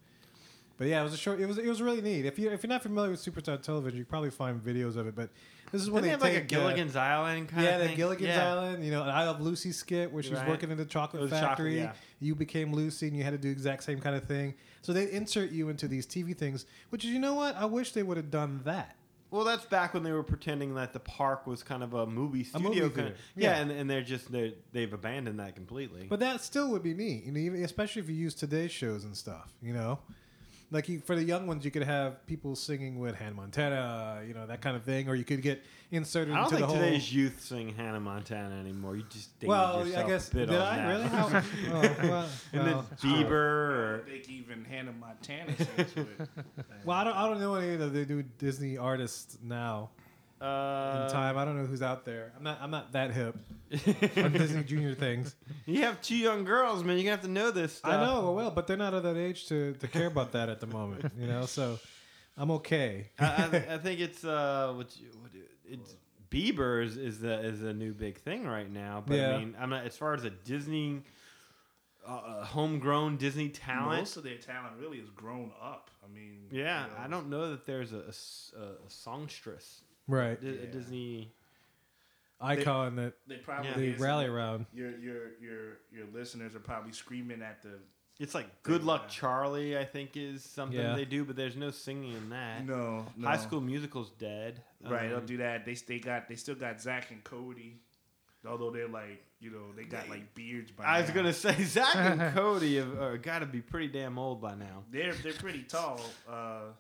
But yeah, it was a short. It was it was really neat. If you if you're not familiar with Superstar Television, you probably find videos of it. But this is when Didn't they they have like a take, uh, Gilligan's Island kind yeah, of the thing? Gilligan's yeah. Island. You know, an I Love Lucy skit where she's Right. working in the chocolate was chocolate, factory. yeah. You became Lucy, and you had to do the exact same kind of thing. So they insert you into these TV things, which is you know what? I wish they would have done that. Well, that's back when they were pretending that the park was kind of a movie studio. movie kind of, yeah, yeah. and, and they're just they they've abandoned that completely. But that still would be neat, you know, even- especially if you use today's shows and stuff. You know, like you, for the young ones, you could have people singing with Hannah Montana, you know, that kind of thing, or you could get inserted I don't into think the whole. today's youth sing Hannah Montana anymore. You just dated well, yourself I guess a bit did on I that. really? How, oh, well, and then Bieber I or don't think even Hannah Montana sings with. well, I don't, I don't know any of the new Disney artists now uh, in time. I don't know who's out there. I'm not, I'm not that hip on Disney Junior things. you have two young girls, man. You're gonna have to know this. Stuff. I know, well, but they're not of that age to, to care about that at the moment, you know. So, I'm okay. I, I, I think it's uh, what, you- what it's Bieber is is the is a new big thing right now. But Yeah. I mean, I'm not as far as a Disney, uh, uh, homegrown Disney talent. Most of their talent really has grown up. I mean, yeah, you know, I don't know that there's a a songstress, Right. Di- a Yeah. Disney. Icon that They probably Yeah. they rally around. Your your your your listeners are probably screaming at the It's like Good Luck Yeah. Charlie, I think, is something Yeah. they do, but there's no singing in that. no, no. High School Musical's dead. Right, they'll Um, do that. They they got they still got Zach and Cody, although they're like you know they got like beards by I was gonna say Zach and Cody have uh, got to be pretty damn old by now. They're they're pretty tall. Uh,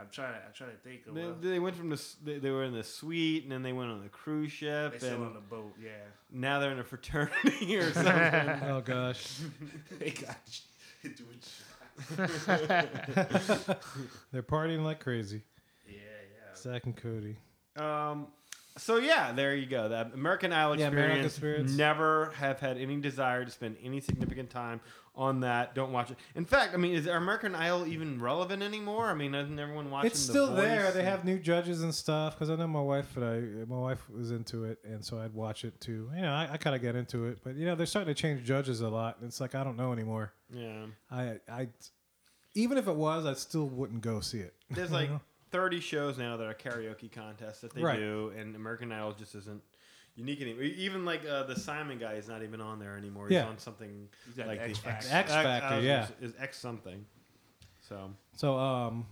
I'm trying to I'm trying to think of. They, they went from the they, they were in the suite and then they went on the cruise ship they still and on the boat. Yeah, now they're in a fraternity or something. Oh gosh. they got doing shots. They're partying like crazy. Yeah, yeah. Zach and Cody. um, so yeah, there you go. The American Idol Yeah, American experience. Experience. Never have had any desire to spend any significant time on that. Don't watch it. In fact, I mean, is American Idol even relevant anymore? I mean, isn't everyone watching? It's The still there. They have new judges and stuff. Because I know my wife and I, my wife was into it, and so I'd watch it too. You know, I, I kind of get into it, but you know, they're starting to change judges a lot. It's like I don't know anymore. Yeah. I, I, even if it was, I still wouldn't go see it. There's like 30 shows now that are karaoke contests that they Right. do, and American Idol just isn't unique anymore. Even like uh, the Simon guy is not even on there anymore. He's Yeah. on something He's got like the X the Factor. X Factor, I was yeah. gonna say, is X something. So, So, um,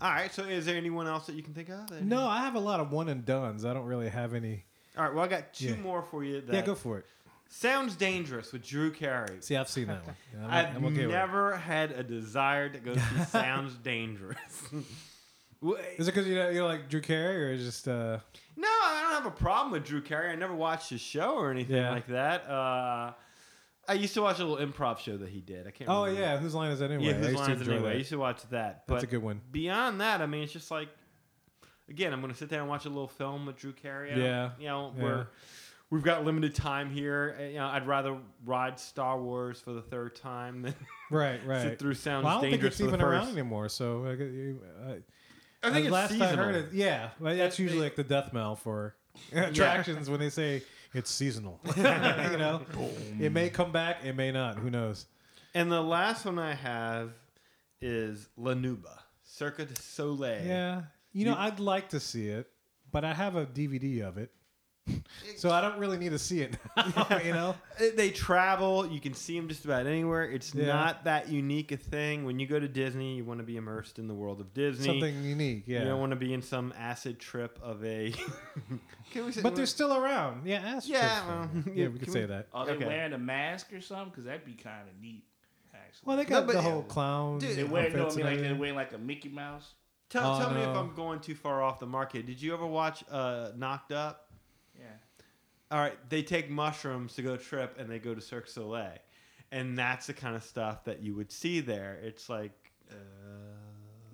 all right. So, is there anyone else that you can think of? that- no, I have a lot of one and dones. I don't really have any. All right. Well, I got two Yeah. more for you. That yeah, go for it. Sounds dangerous with Drew Carey. See, I've seen that one. I'm, I've I'm okay with it. never had a desire to go see Sounds Dangerous. Is it because you know, you're like Drew Carey, or is it just uh, No, I don't have a problem with Drew Carey. I never watched his show or anything Yeah. like that. Uh, I used to watch a little improv show that he did. I can't. Oh yeah, whose line is that anyway? yeah. Whose to lines enjoy anyway? I used to watch that. But That's a good one. beyond that, I mean, it's just like, again, I'm going to sit there and watch a little film with Drew Carey. I Yeah. you know, Yeah. we're we've got limited time here. Uh, You know, I'd rather ride Star Wars for the third time than Right, right. sit through Sounds Well, I don't think Dangerous it's for the even around anymore. So I, you- I, I think it's last seasonal. I heard it, yeah, well, that's They- usually they- like the death knell for attractions when they say it's seasonal. you know, it may come back, it may not. Who knows? And the last one I have is La Nouba, Cirque du Soleil. Yeah, you know, You- I'd like to see it, but I have a DVD of it, so I don't really need to see it. Now, you know, They travel. You can see them just about anywhere. It's Yeah. not that unique a thing. When you go to Disney, you want to be immersed in the world of Disney. something unique. Yeah, You don't want to be in some acid trip of a. Can we say- but they're still around. Yeah, ask Yeah, Trips well, yeah, yeah, we can could say we- that. Are they Okay. wearing a mask or something? Because that'd be kind of neat. Actually. Well, they No, got but- the whole clown. Dude, they wear, no, I mean, like, they're wearing like a Mickey Mouse. Tell, Oh, tell me if. I'm going too far off the market. Did you ever watch uh, Knocked Up? All right, they take mushrooms to go trip and they go to Cirque Soleil. And that's the kind of stuff that you would see there. It's like, uh,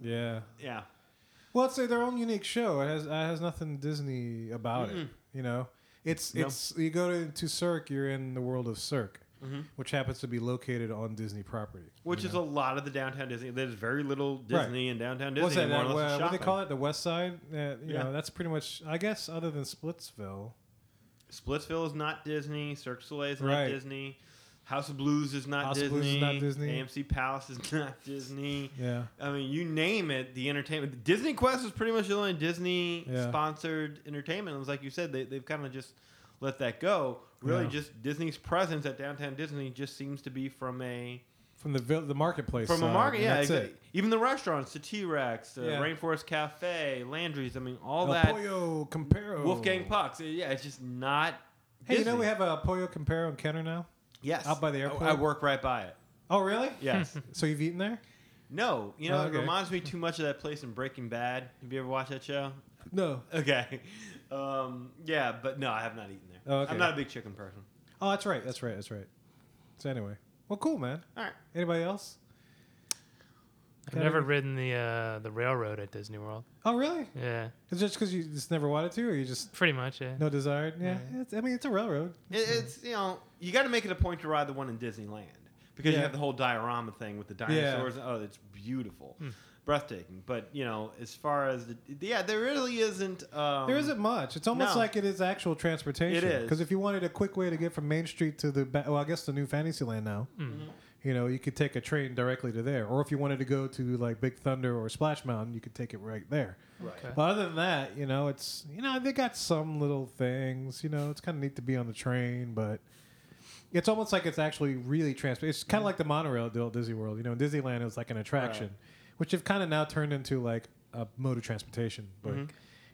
Yeah. yeah. Well, it's uh, their own unique show. It has it has nothing Disney about it. Mm-mm. You know, it's it's you go to, to Cirque, you're in the world of Cirque, Mhm. which happens to be located on Disney property. Which is know? a lot of the downtown Disney. There's very little Right. Disney in downtown Disney. what's that? uh, what do they call it? The West Side. Uh, you Yeah. know, that's pretty much. I guess other than Splitsville. Splitsville is not Disney. Cirque du Soleil is not Right. Disney. House of Blues is not House of Disney. Blues is not Disney. AMC Palace is not Disney. Yeah. I mean, you name it, the entertainment. Disney Quest is pretty much the only Disney Yeah. sponsored entertainment. It was like you said, they, they've kind of just let that go. Really, Yeah. just Disney's presence at downtown Disney just seems to be from a From the vil- the marketplace. from a side, market. and Yeah, that's exa- it. even the restaurants, the T Rex, the Yeah. Rainforest Cafe, Landry's. I mean, all El that. Pollo Campero. Wolfgang Pucks. Yeah, it's just not. Hey, you know Disney. we have a Pollo Campero in Kenner now. yes out by the I- airport? I, work right by it. Oh, really? Yes. So you've eaten there? no, you know, Oh, it reminds me too much of that place in Breaking Bad. Have you ever watched that show? No. Okay. Um, yeah, but no, I have not eaten there. Oh, okay. I'm not a big chicken person. Oh, that's right. That's right. That's right. So anyway, well, cool, man. All right. Anybody else? I've Got never any- ridden the uh, the railroad at Disney World. Oh, really? Yeah, Is it just because you just never wanted to, or you just pretty much. Yeah. no desire? Yeah. Yeah. It's, I mean, it's a railroad. It, it's you know you got to make it a point to ride the one in Disneyland because you Yeah. have the whole diorama thing with the dinosaurs. Oh, it's beautiful. Breathtaking. But you know, as far as the yeah, there really isn't. Um, There isn't much. It's almost no. like it is actual transportation. It is. because if you wanted a quick way to get from Main Street to the ba- well, I guess the new Fantasyland now. You know, you could take a train directly to there, or if you wanted to go to like Big Thunder or Splash Mountain, you could take it right there. Okay. But other than that, you know, it's you know they got some little things. You know, it's kind of neat to be on the train, but it's almost like it's actually really transport. It's kind of like the monorail deal at Disney World. You know, in Disneyland it was like an attraction, which have kind of now turned into like a mode of transportation. But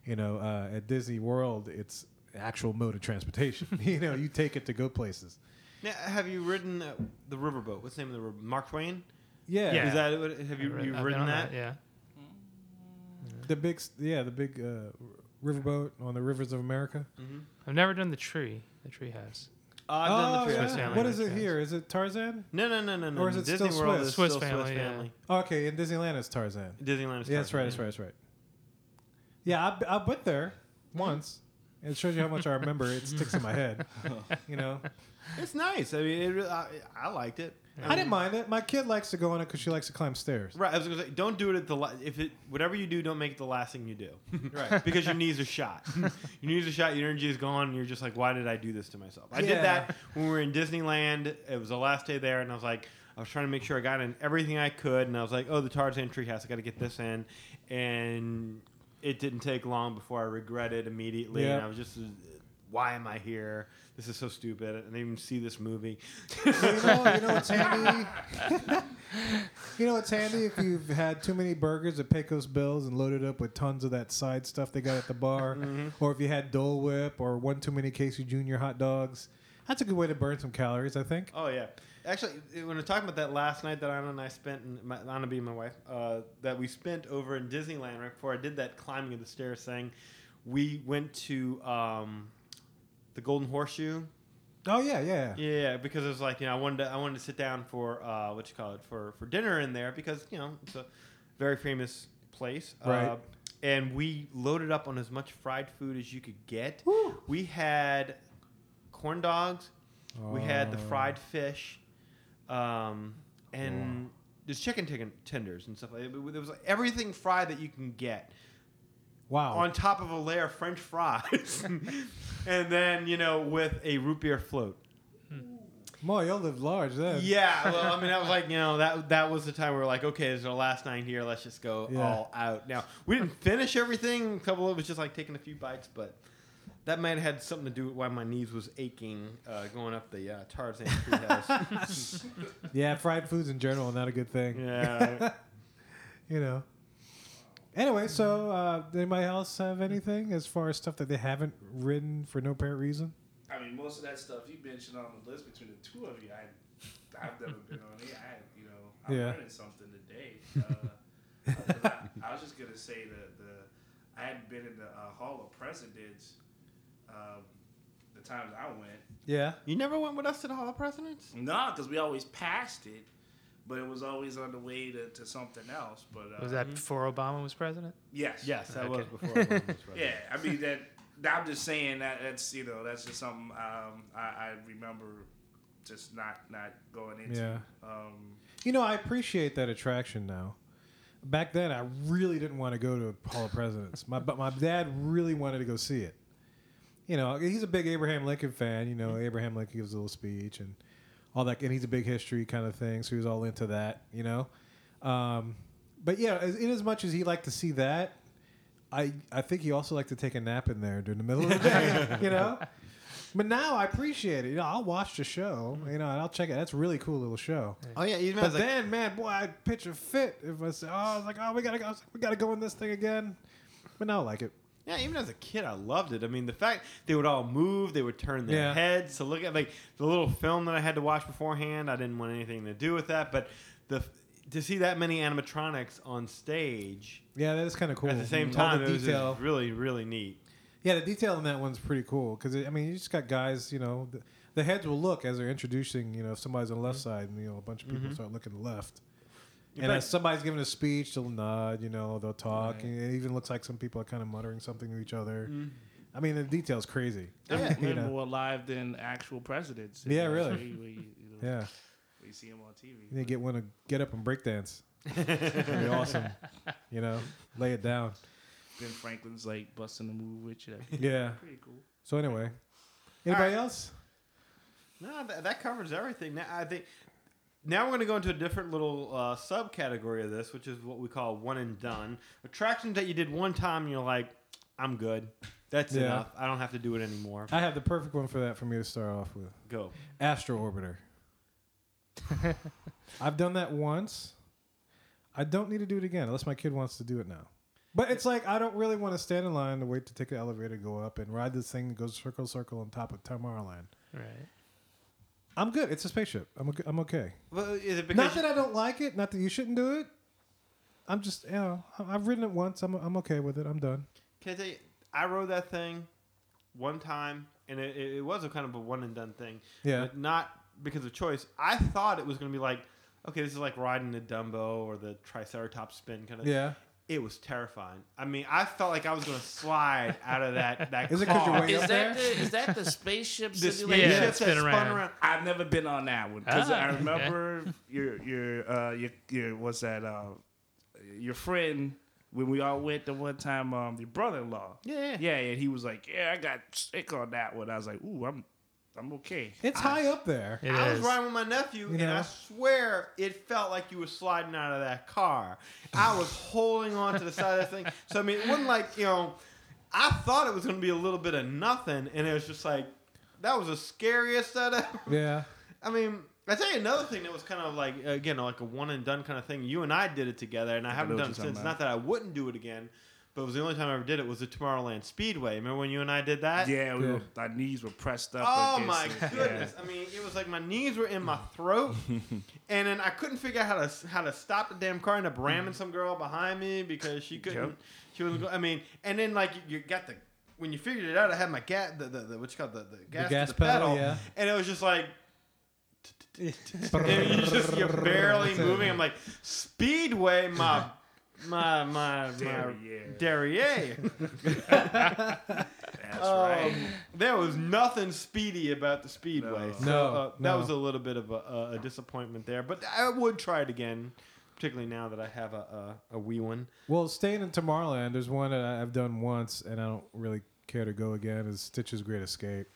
you know, uh, at Disney World, it's actual mode of transportation. you know, you take it to go places. Now, have you ridden uh, the riverboat? What's the name of the river? Mark Twain? Yeah, Yeah. Is that what, have you I've you've ridden on that? Yeah. the big, yeah, the big uh, riverboat on the rivers of America. I've never done the tree. The tree house. Uh, I've done the Oh, tree. yeah. Swiss Family What is it Restaurants. here? Is it Tarzan? No, no, no, no, no. Or is it Disney still World Swiss? is Swiss still Family, Swiss yeah. Family. Okay, in Disneyland it's Tarzan. Disneyland is Yeah, that's right. That's right. That's right. Yeah, I, I went there once. It shows you how much I remember. It sticks in my head. You know, It's nice. I mean, it, really- I, I liked it. I didn't mind it. My kid likes to go on it because she likes to climb stairs. Right. I was gonna say, don't do it at the la- if it whatever you do, don't make it the last thing you do. Right. because your knees are shot. your knees are shot. Your energy is gone. And you're just like, why did I do this to myself? I Yeah. did that when we were in Disneyland. It was the last day there, and I was like, I was trying to make sure I got in everything I could, and I was like, oh, the Tarzan treehouse. I got to get this in, and it didn't take long before I regretted immediately, Yeah. and I was just. Why am I here? This is so stupid. I didn't even see this movie. you know, you know what's handy. you know what's handy if you've had too many burgers at Pecos Bills and loaded up with tons of that side stuff they got at the bar, or if you had Dole Whip or one too many Casey Junior hot dogs. That's a good way to burn some calories, I think. Oh yeah. Actually, when we were talking about that last night that Anna and I spent, and my, Anna being my wife, uh, that we spent over in Disneyland right before I did that climbing of the stairs thing, we went to um, the Golden Horseshoe. Oh yeah, yeah. Yeah, because it was like you know I wanted to I wanted to sit down for uh, what you call it for for dinner in there because you know it's a very famous place. Right. Uh, and we loaded up on as much fried food as you could get. Woo. We had corn dogs. We had the Oh. fried fish, um, and there's chicken ticken tenders and stuff like that. But There was like everything fried that you can get Wow. on top of a layer of French fries, and then you know with a root beer float. Boy, you'll live large then. Yeah, well, I mean, that was like you know that that was the time we were like, okay, this is our last night here. Let's just go Yeah. all out. Now we didn't finish everything. A couple of it was just like taking a few bites, but that might have had something to do with why my knees was aching uh, going up the uh, Tarzan treehouse. Yeah, fried foods in general are not a good thing. yeah, You know. Anyway, so uh, did anybody else have anything as far as stuff that they haven't written for no apparent reason? I mean, most of that stuff you mentioned on the list between the two of you, I, I've never been on it. I, you know, I'm Yeah. learning something today. Uh, I, I was just gonna say that the I hadn't been in the uh, Hall of Presidents. Um, the times I went, Yeah. you never went with us to the Hall of Presidents. no, because we always passed it, but it was always on the way to, to something else. But uh, Was that before Obama was president? yes, Yes, that Okay. was before. Obama was president. Yeah, I mean that. I'm just saying that that's you know that's just something um, I, I remember just not not going into. Yeah. Um, You know, I appreciate that attraction now. Back then, I really didn't want to go to Hall of Presidents. My, but my dad really wanted to go see it. You know, he's a big Abraham Lincoln fan. You know, Abraham Lincoln gives a little speech and all that, and he's a big history kind of thing. So he was all into that. You know, um, but yeah, as, in as much as he liked to see that, I I think he also liked to take a nap in there during the middle of the day. you know. But now I appreciate it. You know, I'll watch the show. You know, and I'll check it. That's a really cool little show. Oh yeah, even But as a then, man, boy, I'd pitch a fit if I said, "Oh, I was like, oh, we gotta go, like, we gotta go in this thing again." But now I like it. Yeah, even as a kid, I loved it. I mean, the fact they would all move, they would turn their Yeah. heads to look at like the little film that I had to watch beforehand. I didn't want anything to do with that, but the to see that many animatronics on stage Yeah, that is kind of cool. at the same mm-hmm. All time, the it was detail. really, really neat. yeah, the detail in that one's pretty cool because I mean, you just got guys. You know, the, the heads will look as they're introducing. You know, if somebody's on the left mm-hmm. side, and you know, a bunch of people mm-hmm. start looking left. In And fact- as somebody's giving a speech, they'll nod. You know, they'll talk. And it even looks like some people are kind of muttering something to each other. Mm-hmm. I mean, the detail's crazy. they're You know? more live than actual presidents. Yeah, know, really. you- know, Yeah, We see them on TV. you need to get one to get up and break dance. It'd be awesome. You know, lay it down. Ben Franklin's like busting the move with you. That'd be Yeah. pretty cool. So anyway, anybody right. else? No, that, that covers everything. Now I think now we're going to go into a different little uh, subcategory of this, which is what we call one and done attractions that you did one time. and You're like, I'm good. That's Yeah. enough. I don't have to do it anymore. I have the perfect one for that for me to start off with. Go. Astro Orbiter. I've done that once. I don't need to do it again unless my kid wants to do it now. But it's like I don't really want to stand in line to wait to take the elevator, go up, and ride this thing that goes circle circle on top of Tomorrowland. Right. I'm good. It's a spaceship. I'm okay. I'm okay. Well, is it Not that I don't like it. Not that you shouldn't do it. I'm just, you know, I've ridden it once. I'm, I'm okay with it. I'm done. Can I tell you, I rode that thing one time, and it, it was a kind of a one and done thing. Yeah. But not because of choice. I thought it was going to be like, okay, this is like riding the Dumbo or the Triceratops spin kind of. Yeah. It was terrifying. I mean, I felt like I was going to slide out of that That is it because you're car. way Is up that there? the is that the spaceship the simulator? spaceship Yeah, that spin spun around. around. I've never been on that one because Ah, I okay. remember your your uh your your what's that uh your friend when we all went the one time um your brother in law Yeah. yeah and he was like yeah I got sick on that one I was like ooh I'm I'm okay It's high up there. It I was is. riding with my nephew, You and I swear it felt like you were sliding out of that car. I was holding on to the side of that thing. So I mean, it wasn't like you know. I thought it was going to be a little bit of nothing, and it was just like that was the scariest setup. Yeah. I mean, I tell you another thing that was kind of like again like a one and done kind of thing. You and I did it together, and I haven't done it since. talking Not that I wouldn't do it again, but it was the only time I ever did it was the Tomorrowland Speedway. Remember when you and I did that? yeah, we Were, our knees were pressed up Oh my it. Yeah. goodness! I mean, it was like my knees were in my throat, and then I couldn't figure out how to how to stop the damn car. I ended up mm-hmm. ramming some girl behind me because she couldn't. Yep. She wasn't. I mean, and then like you, you got the when you figured it out, I had my gas the the, the what you call the, the gas, to gas the pedal, pedal, yeah. and it was just like. and you just you're barely moving. I'm like speedway, my my my my Derriere. derriere. That's Um, right. There was nothing speedy about the speedway. No. So, No, uh, that no. was a little bit of a, a, a disappointment there. But I would try it again, particularly now that I have a, a, a wee one. Well, staying in Tomorrowland, there's one that I- I've done once, and I don't really care to go again. Is Stitch's Great Escape.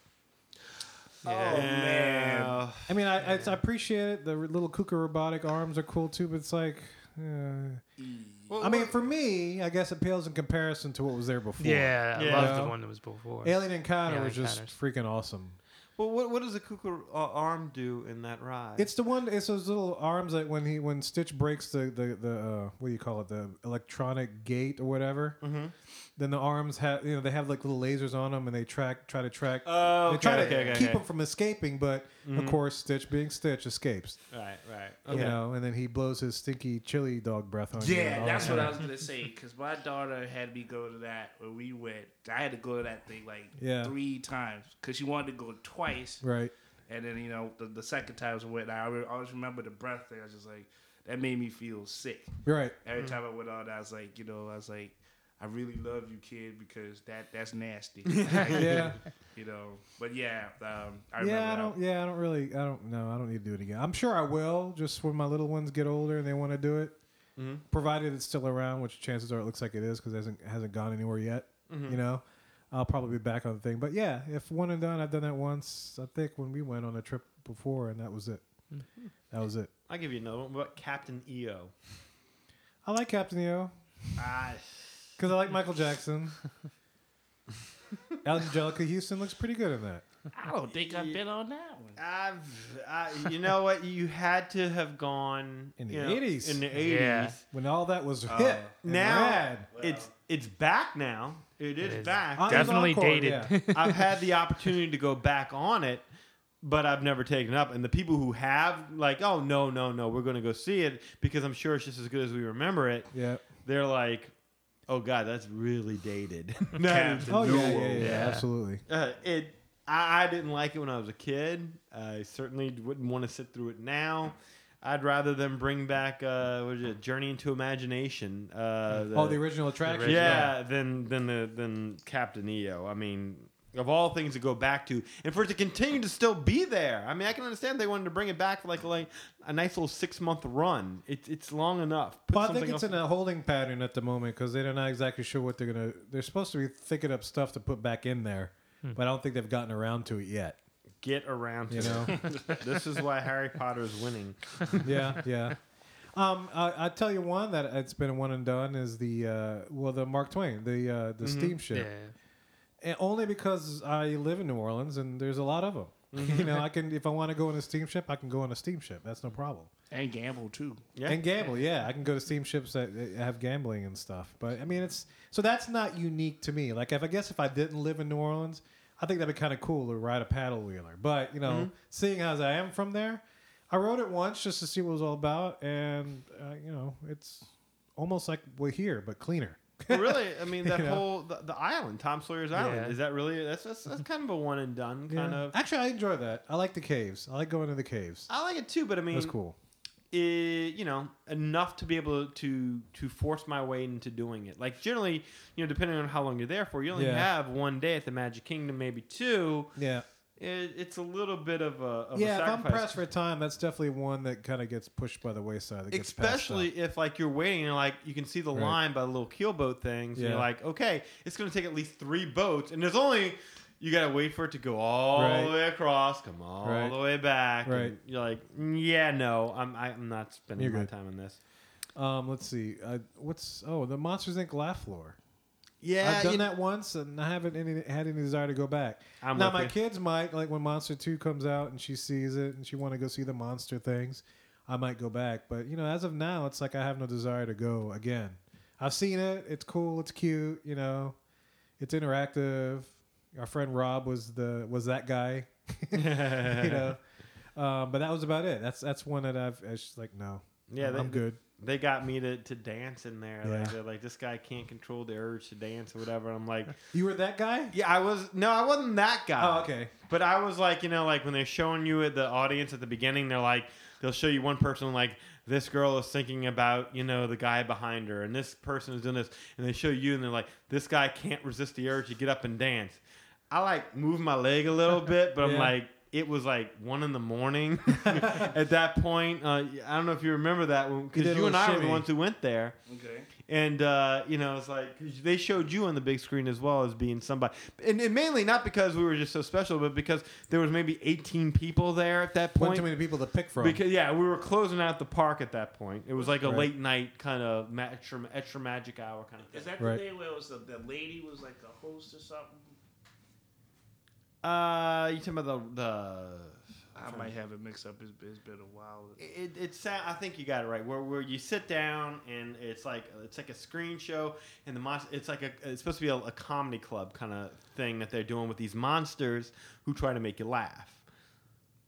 Yeah. Oh, man. I mean, I, I, I appreciate it. The little Kuka robotic arms are cool too, but it's like, uh, well, I mean, for me, I guess it pales in comparison to what was there before. Yeah, I Yeah. love Yeah. the one that was before. Alien Encounter Alien was just Encounters. freaking awesome. well, what, what does the Kuka uh, arm do in that ride? It's the one. It's those little arms that when he when Stitch breaks the the the uh, what do you call it the electronic gate or whatever. Mm-hmm. Then the arms have you know they have like little lasers on them and they track try to track. Oh, they try okay, to okay, okay, keep okay. him from escaping, but of Mhm. course Stitch, being Stitch, escapes. Right, right. You know, and then he blows his stinky chili dog breath on you. and Yeah, all that's that. what I was gonna say. Because my daughter had me go to that when we went. I had to go to that thing like Yeah. three times because she wanted to go twice, Right. and then you know the, the second time I went, I re- always remember the breath thing. I was just like, that made me feel sick. Right. Every time I went on, I was like, you know, I was like, I really love you, kid, because that that's nasty. Yeah. you know. But yeah, um, I remember yeah, I don't. Yeah, I don't really. I don't know. I don't need to do it again. I'm sure I will. Just when my little ones get older and they want to do it, Mhm. provided it's still around, which chances are it looks like it is because it hasn't hasn't gone anywhere yet. Mhm. You know, I'll probably be back on the thing. But yeah, if one and done, I've done that once. I think when we went on a trip before, and that was it. That was it. I'll give you another one. What about Captain EO? I like Captain EO Ah, because I like Michael Jackson. Anjelica Huston looks pretty good in that. I don't think I've been on that one. I've, I, you know what? You had to have gone In the you know, 80s. In the eighties. Yeah. When all that was Uh, hit and Now rad. it's it's back now. It is, is. back. On Definitely encore, dated. yeah. I've had the opportunity to go back on it, but I've never taken it up. And the people who have, like, oh no, no, no, we're going to go see it because I'm sure it's just as good as we remember it. yeah. They're like, oh god, that's really dated. That is- Captain Oh yeah, No. yeah, yeah, yeah, Yeah. absolutely. uh, it. I, I didn't like it when I was a kid. I certainly wouldn't want to sit through it now. I'd rather them bring back uh, what is it, Journey into Imagination. Uh, oh, the original attraction. yeah, than than the than Captain EO. I mean, of all things to go back to, and for it to continue to still be there. I mean, I can understand they wanted to bring it back for like like a nice little six month run. It's it's long enough. Put Well, I think it's in a holding pattern at the moment because they're not exactly sure what they're gonna. They're supposed to be thinking up stuff to put back in there, but I don't think they've gotten around to it yet. get around to You know? it. this is why Harry Potter is winning. yeah, yeah. Um, I, I tell you one that it's been a one and done is the uh, well the Mark Twain the uh, the steamship, Yeah. And only because I live in New Orleans and there's a lot of them. you know, I can if I want to go on a steamship, I can go on a steamship. That's no problem. and gamble too. Yeah. And gamble, yeah, I can go to steamships that that have gambling and stuff. But I mean, it's so that's not unique to me. Like, if I guess if I didn't live in New Orleans, I think that'd be kind of cool to ride a paddle wheeler. But you know, seeing as I am from there, I rode it once just to see what it was all about, and uh, you know, it's almost like we're here but cleaner. Really, I mean that You know? whole the, the island, Tom Sawyer's Island. Yeah. Is that really? That's, that's that's kind of a one and done kind Yeah. of. Actually, I enjoy that. I like the caves. I like going to the caves. I like it too, but I mean, That's cool. i- you know, enough to be able to to force my way into doing it. Like generally, you know, depending on how long you're there for, you only Yeah. have one day at the Magic Kingdom, maybe two. Yeah. It, it's a little bit of a of a yeah, if I'm pressed for time, that's definitely one that kind of gets pushed by the wayside. That gets. Especially if like you're waiting and like you can see the Right. line by the little keelboat things, and Yeah. you're like, okay, it's going to take at least three boats, and there's only you got to wait for it to go all Right. the way across, come all Right. the way back. and Right. you're like, "Mm, yeah, no, I'm I, I'm not spending You're my good. time on this. Um, let's see. Uh, what's oh the Monsters Inc. laugh floor. Yeah, I've done you- that once, and I haven't any, had any desire to go back. I'm now my you. kids might like when Monster Two comes out and she sees it and she want to go see the monster things. I might go back, but you know, as of now, it's like I have no desire to go again. I've seen it. It's cool. It's cute. You know, it's interactive. Our friend Rob was the was that guy. you know, um, but that was about it. That's that's one that I've. It's just like no. Yeah, I'm, they- I'm good. They got me to, to dance in there. Yeah. Like, they're like this guy can't control the urge to dance or whatever. I'm like, You were that guy. yeah, I was. No, I wasn't that guy. Oh, okay. But I was like, you know, like when they're showing you at the audience at the beginning, they're like, they'll show you one person like this girl is thinking about, you know, the guy behind her, and this person is doing this, and they show you, and they're like, this guy can't resist the urge to get up and dance. I like move my leg a little bit, but I'm like, it was like one in the morning at that point. Uh, I don't know if you remember that You because you, and little I were the ones who went there. Okay. And uh, you know, it's like 'cause they showed you on the big screen as well as being somebody, and, and mainly not because we were just so special, but because there was maybe 18 people there at that One point. too many people to pick from. Because yeah, we were closing out the park at that point. It was like a Right. late night kind of ma- extra, extra magic hour kind of thing. Is that Right. the day where it was the, the lady was like a host or something? Uh, you talking about the the? I might have it mixed up. It's, it's been a while. It, it sound, I think you got it right. Where where you sit down and it's like it's like a screen show and the monster. It's like a it's supposed to be a, a comedy club kind of thing that they're doing with these monsters who try to make you laugh.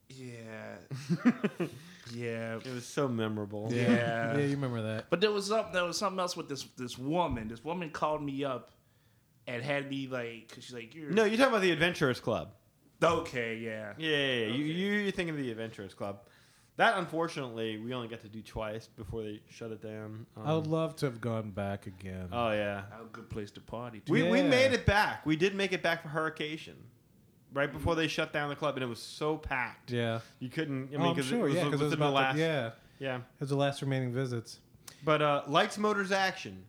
Yeah. yeah. It was so memorable. yeah, yeah, you remember that. But there was something. There was something else with this this woman. This woman called me up and had me like, cause she's like, "You're No, you're talking about the Adventurers Club. okay, yeah." Yeah, yeah, yeah. You, Okay. you, you're thinking of the Adventurers Club. That, unfortunately, we only got to do twice before they shut it down. Um, I would love to have gone back again. oh, yeah. A good place to party. Too. We, we Yeah. made it back. We did make it back for Hurricane. Right before they shut down the club, and it was so packed. yeah. You couldn't. I Oh, mean, I'm 'cause sure. it was yeah, because it was within the about last. the, yeah, it was the last remaining visits. But uh, lights, motors, action.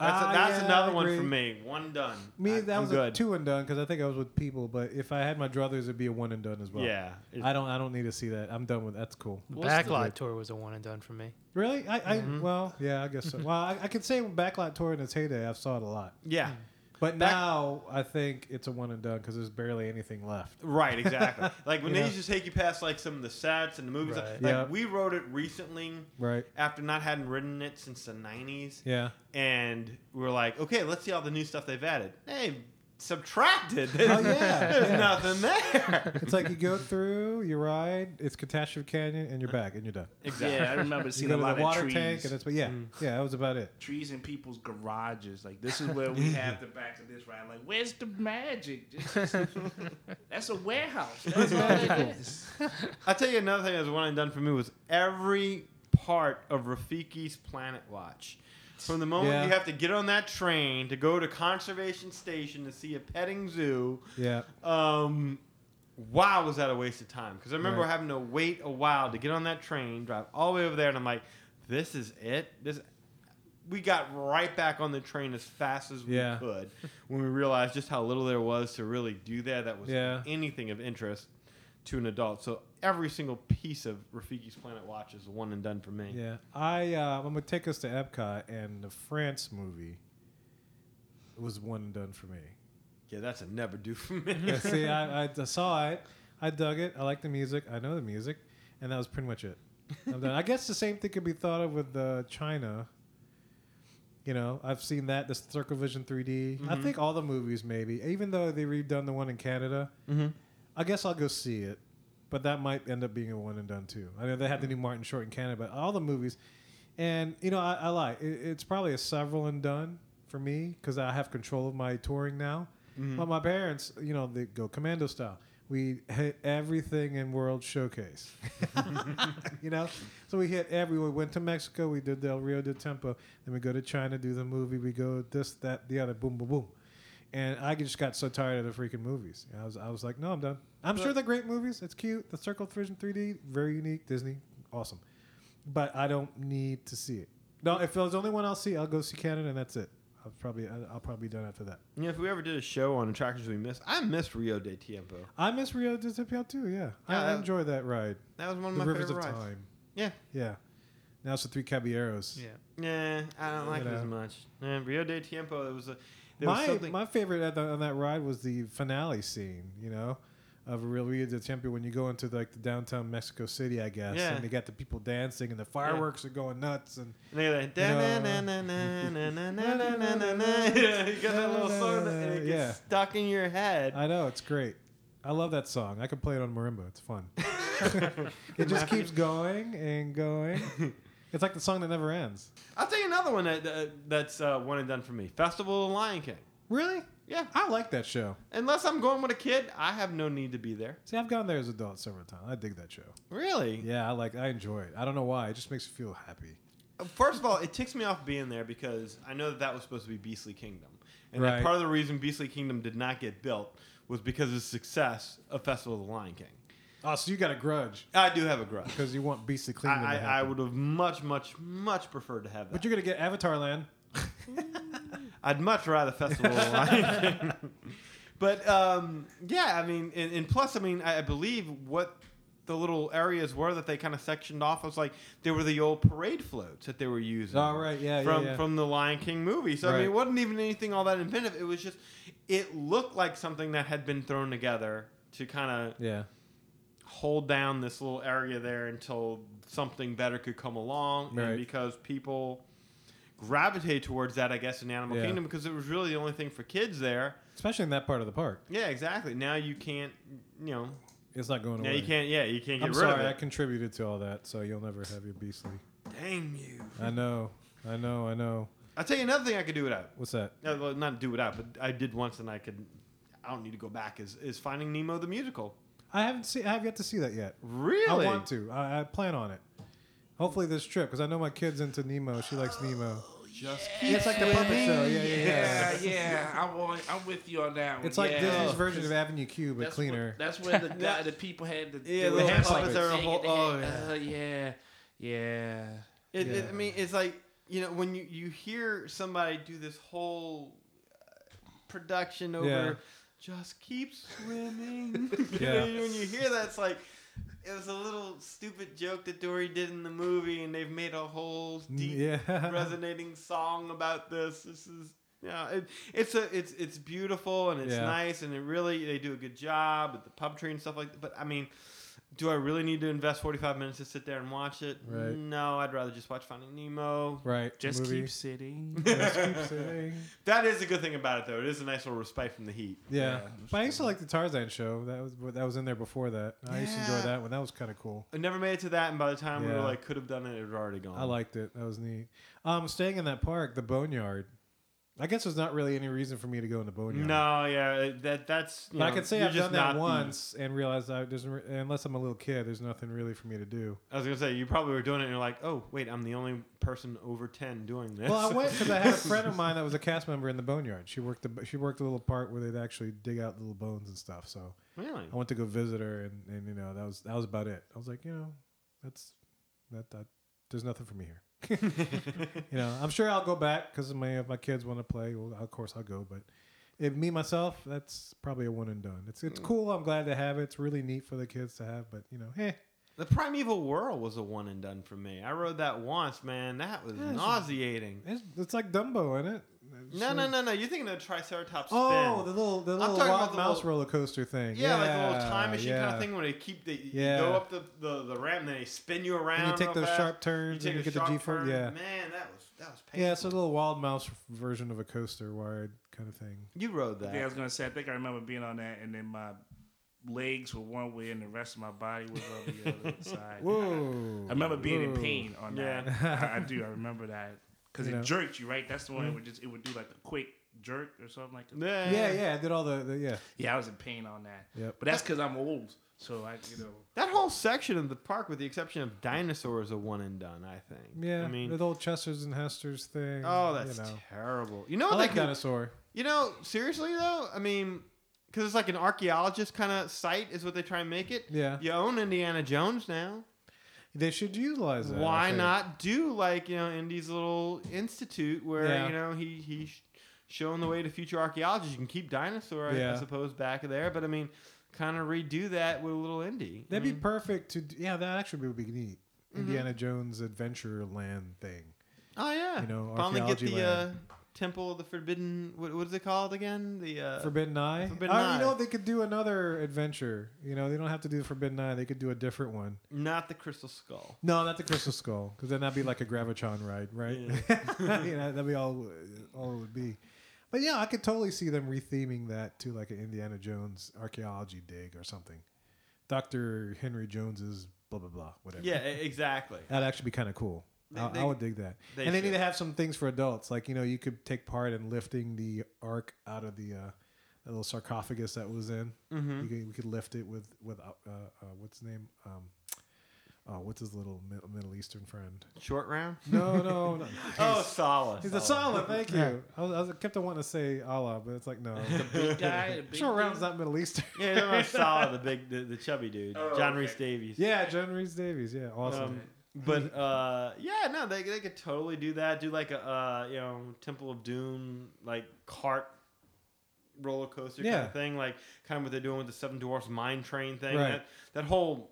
That's, Ah, that's yeah, another I one agree. for me. One done. Me, I- that I'm was good. a two and done because I think I was with people. But if I had my druthers, it'd be a one and done as well. Yeah. I don't. I don't need to see that. I'm done with. That's cool. The What's Backlot the- tour was a one and done for me. Really? I. I Mm-hmm. Well, yeah. I guess so. well, I, I can say Backlot tour in its heyday, I saw it a lot. yeah. But Back- now I think it's a one and done because there's barely anything left. Right, exactly. like when they know? used to take you past like some of the sets and the movies. Right. Like Yeah. we wrote it recently Right. after not having written it since the '90s, Yeah. and we were like, okay, let's see all the new stuff they've added. They subtracted. Oh, yeah, there's yeah. nothing there. It's like you go through, you ride, it's Catastrophe Canyon, and you're back, and you're done. exactly. Yeah, I remember seeing go a to lot the of water trees. tank, and that's but yeah, Mm. yeah, that was about it. trees in people's garages. Like this is where we have the back to this ride. Like, where's the magic? This that's a warehouse. That's all it is. I'll tell you another thing that was one and done for me was every part of Rafiki's Planet Watch. From the moment Yeah. you have to get on that train to go to conservation station to see a petting zoo, Yeah. um, wow, was that a waste of time? Because I remember Right. having to wait a while to get on that train, drive all the way over there, and I'm like, this is it. This. We got right back on the train as fast as we Yeah. could when we realized just how little there was to really do there. That was Yeah. anything of interest to an adult. So every single piece of Rafiki's Planet Watch is one and done for me. Yeah. I uh, I'm gonna take us to Epcot and the France movie was one and done for me. Yeah, that's a never do for me. Yeah, see, I, I saw it. I dug it. I like the music. I know the music, and that was pretty much it. I guess the same thing could be thought of with uh, China. You know, I've seen that the Circle Vision 3D. I think all the movies maybe, even though they redone the one in Canada. mm-hmm. I guess I'll go see it, but that might end up being a one and done too. I know they had the mm. new Martin Short in Canada, but all the movies, and you know, I, I like it, it's probably a several and done for me because I have control of my touring now. Mm-hmm. But my parents, you know, they go commando style. We hit everything in World Showcase, you know. So we hit every. We went to Mexico. We did Del Rio de Tiempo. Then we go to China, do the movie. We go this, that, the other. Boom, boom, boom. And I just got so tired of the freaking movies. I was, I was like, no, I'm done. I'm sure they're great movies. It's cute. The Circle Vision 3D, very unique. Disney, awesome. But I don't need to see it. No, if there's only one I'll see, I'll go see Canada, and that's it. I'll probably, I'll probably be done after that. Yeah, if we ever did a show on attractions we missed, I missed Rio de Tiempo. I miss Rio de Tiempo too. Yeah, Yeah, I that- enjoy that ride. That was one of the my Rivers favorite of rides. Time. Yeah. Yeah. Now it's the Three Caballeros. Yeah. Yeah, I don't like You it as much. Yeah, Rio de Tiempo, it was a there My something. my favorite at the, on that ride was the finale scene. You know. Of Rio de Tiempo when you go into like the downtown Mexico City, I guess, Yeah. and they got the people dancing and the fireworks are going nuts, and and they're like, "Da-na-na-na-na-na-na-na-na-na-na." Yeah, you got that little song that- gets Yeah. stuck in your head. I know it's great. I love that song. I can play it on marimba. It's fun. it just keeps going and going. It's like the song that never ends. I'll tell you another one that, that that's uh, one and done for me. Festival of the Lion King. Really? Yeah. I like that show. Unless I'm going with a kid, I have no need to be there. See, I've gone there as an adult several times. I dig that show. Really? Yeah, I like. I enjoy it. I don't know why. It just makes me feel happy. First of all, it ticks me off being there because I know that that was supposed to be Beastly Kingdom, and that Right. part of the reason Beastly Kingdom did not get built was because of the success of Festival of the Lion King. Oh, so you got a grudge I do have a grudge. because you want Beastly I, Kingdom to I, I happen. would have much, much, much preferred to have that. But you're gonna get Avatar Land. I'd much rather Festival of the Lion King. But um, yeah, I mean, and, and plus, I mean, I, I believe what the little areas were that they kind of sectioned off was like they were the old parade floats that they were using. All right, yeah, yeah, from yeah. from the Lion King movie. So I mean, Right. it wasn't even anything all that inventive. It was just it looked like something that had been thrown together to kind of Yeah. Hold down this little area there until something better could come along. Right. And because people gravitate towards that, I guess, in Animal Yeah. Kingdom because it was really the only thing for kids there. Especially in that part of the park. Yeah, exactly. Now you can't, you know, It's not going now away. you can't, yeah, you can't get rid. I'm rid sorry, I of it. contributed to all that, so you'll never have your Beastly. Dang you. I know. I know. I know. I'll tell you another thing I could do without. What's that? Uh, well, not do without, but I did once and I could, I don't need to go back, is, is Finding Nemo the musical. I haven't seen. I have yet to see that yet. Really? I want to. I, I plan on it. Hopefully this trip, because I know my kid's into Nemo. She likes Nemo. Just Yeah, it's like the puppet show. Yeah, yeah, yeah. Yeah, yeah, I'm on, I'm with you on that one. It's like yeah. Disney's version of Avenue Q, but That's cleaner. What, that's where the guy, the people had the, Yeah, the the little hand puppets puppets are a whole- oh, had- uh, yeah, yeah. It, it, I mean, it's like you know when you you hear somebody do this whole uh, production over Yeah. Just keep swimming. You Yeah. know, when you hear that, it's like it was a little stupid joke that Dory did in the movie, and they've made a whole mm, deep, Yeah. resonating song about this. This is. Yeah, it, it's a it's it's beautiful and it's Yeah. nice and it really they do a good job with the puppetry and stuff like that. But I mean, do I really need to invest forty five minutes to sit there and watch it? Right. No, I'd rather just watch Finding Nemo. Right. Just movie. keep sitting. Just keep sitting. That is a good thing about it, though. It is a nice little respite from the heat. Yeah. Yeah, but I used to like the Tarzan show. That was that was in there before that. I used to enjoy Yeah. that one. That was kind of cool. I never made it to that, and by the time we were Yeah. like could have done it, it had already gone. I liked it. That was neat. Um, staying in that park, the Boneyard. I guess there's not really any reason for me to go in the boneyard. No, yeah, that that's. But I know, could say I've done that once and realized I there's re- unless I'm a little kid, there's nothing really for me to do. I was gonna say you probably were doing it, and you're like, oh wait, I'm the only person over ten doing this. Well, I went because I had a friend of mine that was a cast member in the boneyard. She worked the she worked a little part where they'd actually dig out little bones and stuff. So really? I went to go visit her, and, and you know that was that was about it. I was like, you know, that's that that there's nothing for me here. you know, I'm sure I'll go back because my if my kids want to play. Well, of course I'll go, but. If me myself, that's probably a one and done. It's it's mm. cool. I'm glad to have it. It's really neat for the kids to have, but you know, hey. The Primeval World was a one and done for me. I rode that once, man. That was Yeah, nauseating. it's, it's like Dumbo, isn't it? It's No, no, no, no. You're thinking of the Triceratops oh, spin. Oh, the little the little talking wild mouse little- roller coaster thing. yeah, like a little time machine kind of thing where they keep the Yeah. you go up the, the, the ramp and then they spin you around. And you take those fast. sharp turns You and you take get a the sharp G force. turn. Yeah, man, that was that was painful. yeah. It's a little wild mouse version of a coaster wired kind of thing. you rode that. Yeah, I was gonna say. I think I remember being on that, and then my legs were one way, and the rest of my body was on the other side. Whoa! I remember being in pain on that. I, I do. I remember that because it know. jerked you, right? That's the one that mm-hmm. would just it would do like a quick jerk or something like that. Yeah, Yeah, yeah. I did all the, the yeah. Yeah, I was in pain on that. Yeah, But that's because I'm old, so I, you know. That whole section of the park, with the exception of dinosaurs, a one and done. I think. Yeah, I mean, the old Chester's and Hester's thing. oh, that's you know. terrible. You know I what like they could, dinosaur. You know, seriously though, I mean, because it's like an archaeologist kind of site, is what they try and make it. Yeah, You own Indiana Jones now. They should utilize that. Why not do like you know Indy's little institute where Yeah. you know he he's showing the way to future archaeologists. You can keep dinosaur, I- I, suppose, back there, but I mean, kind of redo that with a little Indy. That'd I be perfect to. Yeah, that actually would be neat. Mm-hmm. Indiana Jones Adventure Land thing. oh yeah, you know, finally get the uh. Temple of the Forbidden. What, what is it called again? The uh, Forbidden Eye. Forbidden oh, Eye. You know, they could do another adventure. You know, they don't have to do the Forbidden Eye. They could do a different one. not the Crystal Skull. No, not the Crystal Skull, because then that'd be like a Gravitron ride, right? you know, that'd be all all it would be. But yeah, I could totally see them retheming that to like an Indiana Jones archaeology dig or something. Doctor Henry Jones's blah blah blah, whatever. Yeah, exactly. that'd actually be kind of cool. They- I, they- I would dig that. they and they need to have some things for adults, like you know, you could take part in lifting the ark out of the uh, little sarcophagus that was in. Mm-hmm. You could, we could lift it with with uh, uh, what's his name? Um, oh, what's his little Mi- Middle Eastern friend? Short round. No, no, no. Oh, Sallah. He's a solid. Thank you. I, was, I kept on wanting to say Allah, but it's like no. The Big guy, the big Short dude. round's not Middle Eastern. Yeah, no, no, Sallah, the big, the, the chubby dude, Oh, John okay. Rhys-Davies. yeah, John Rhys-Davies. Yeah, awesome. Um, but uh, yeah, no, they, they could totally do that. Do like a uh, you know Temple of Doom like cart roller coaster kind of thing, like kind of what they're doing with the Seven Dwarfs Mine Train thing. Right. That that whole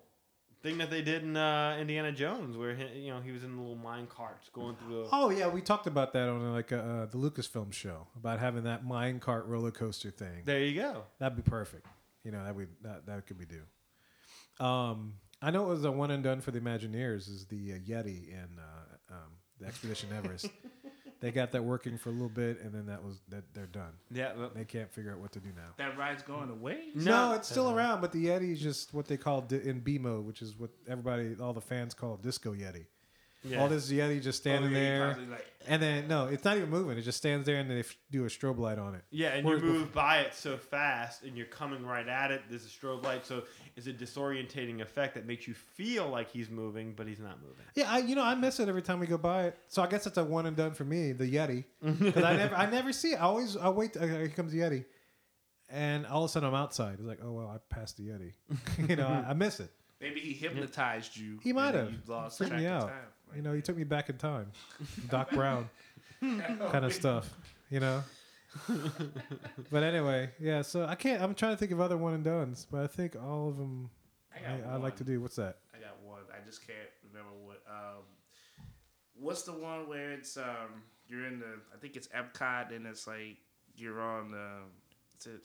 thing that they did in uh, Indiana Jones, where he, you know he was in the little mine carts going through the. Oh yeah, we talked about that on like uh, uh, the Lucasfilm show about having that mine cart roller coaster thing. There you go. That'd be perfect. You know, that would that that could be do. Um, I know it was a one and done for the Imagineers. Is the uh, Yeti in uh, um, the Expedition Everest? they got that working for a little bit, and then that was that they're done. Yeah. but- They can't figure out what to do now. That ride's going away. No, No. it's still around, but the Yeti is just what they call di- in B mode, which is what everybody, all the fans call Disco Yeti. Yeah. All this Yeti just standing Oh, yeah, there, like, and then no, it's not even moving. It just stands there, and they f- do a strobe light on it. Yeah, and Whereas you move by it so fast, and you're coming right at it. There's a strobe light, so it's a disorientating effect that makes you feel like he's moving, but he's not moving. Yeah, I you know I miss it every time we go by it. So I guess it's a one and done for me, the Yeti, because I never I never see it. I always I wait. Uh, here comes the Yeti, and all of a sudden I'm outside. It's like oh well, I passed the Yeti. you know I, I miss it. maybe he hypnotized you. He might have. You lost track of out. time. You know, he took me back in time, Doc Brown kind of stuff. You know. but anyway, yeah. So I can't. I'm trying to think of other one and dones, but I think all of them I I, I like to do. What's that? I got one. I just can't remember what. Um, what's the one where it's um you're in the I think it's Epcot and it's like you're on the it's it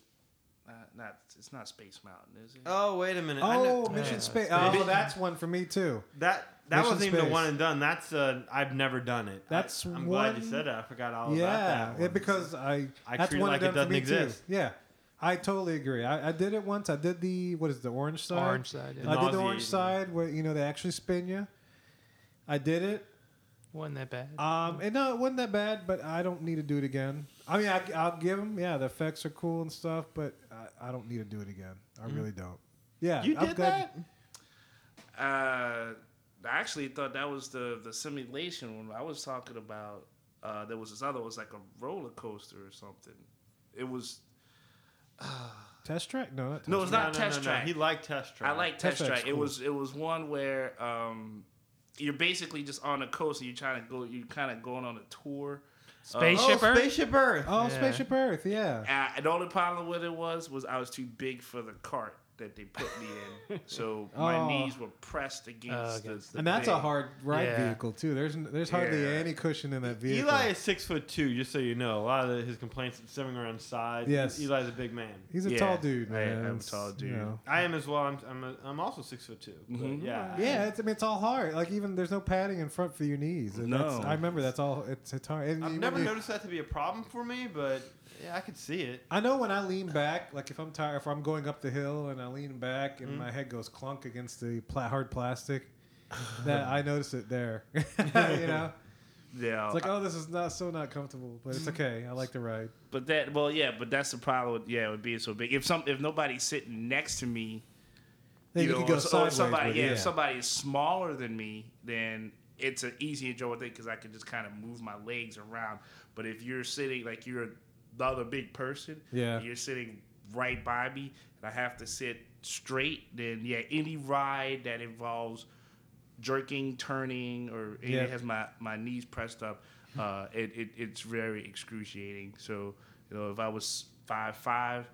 not not it's not Space Mountain is it? Oh, wait a minute. I know- Oh, Mission Yeah. Space. Space. Oh, that's one for me too. That that Mission wasn't even Space. a one and done. That's uh, I've never done it. That's I, am glad you one- said that. I forgot all about that. yeah, one. because I, I that's treat it one like and it done for doesn't me exist. too. Yeah, I totally agree. I, I did it once. I did the what is it, the orange side? Orange side. Yeah. I did the orange side where you know they actually spin you. I did it. Wasn't that bad. Um, and no, it wasn't that bad, but I don't need to do it again. I mean, I, I'll give them. Yeah, the effects are cool and stuff, but I, I don't need to do it again. I really don't. Yeah, You I'm did glad- that? Uh, I actually thought that was the the simulation one. I was talking about. Uh, there was this other. It was like a roller coaster or something. It was Test track? No, not test no, it's track. not test track. He liked test track. I like Test test track's track. It was it was one where um, you're basically just on a coaster. You're trying to go. You're kind of going on a tour. Spaceship oh, Earth? Spaceship Earth. Oh, Yeah. Spaceship Earth. Yeah. Uh, the only problem with it was was I was too big for the cart that they put me in, so my Oh. knees were pressed against, Oh, the, against the And that's a hard ride Yeah. vehicle too. There's there's hardly Yeah. any cushion in that vehicle. Eli is six foot two, just so you know. A lot of his complaints are stemming around size. Yes. Eli's a big man. He's a Yeah, tall dude, I- man. I'm a It's, tall you dude. know. I am as well. I'm I'm, a, I'm also six foot 2 but Mhm. yeah. Yeah, it's, I mean it's all hard. Like even there's no padding in front for your knees. And No. I remember that's all. It's it's hard. And I've never you- noticed that to be a problem for me, but yeah, I could see it. I know when I lean back, like if I'm tired, if I'm going up the hill and I lean back and mm-hmm. my head goes clunk against the pla- hard plastic, that I notice it there. you know, Yeah, it's like oh, this is not so not comfortable, but it's okay. I like the ride. But that, well, yeah, but that's the problem. With, yeah, would be so big. If some, if nobody's sitting next to me, Then you, you, know, can go or, or sideways. somebody, with it, yeah, if somebody is smaller than me, then it's an easy enjoyable thing because I can just kind of move my legs around. But if you're sitting like you're the other big person, Yeah. you're sitting right by me, and I have to sit straight, then yeah, any ride that involves jerking, turning, or any Yeah. has my, my knees pressed up, uh, it, it it's very excruciating. So you know, if I was five five,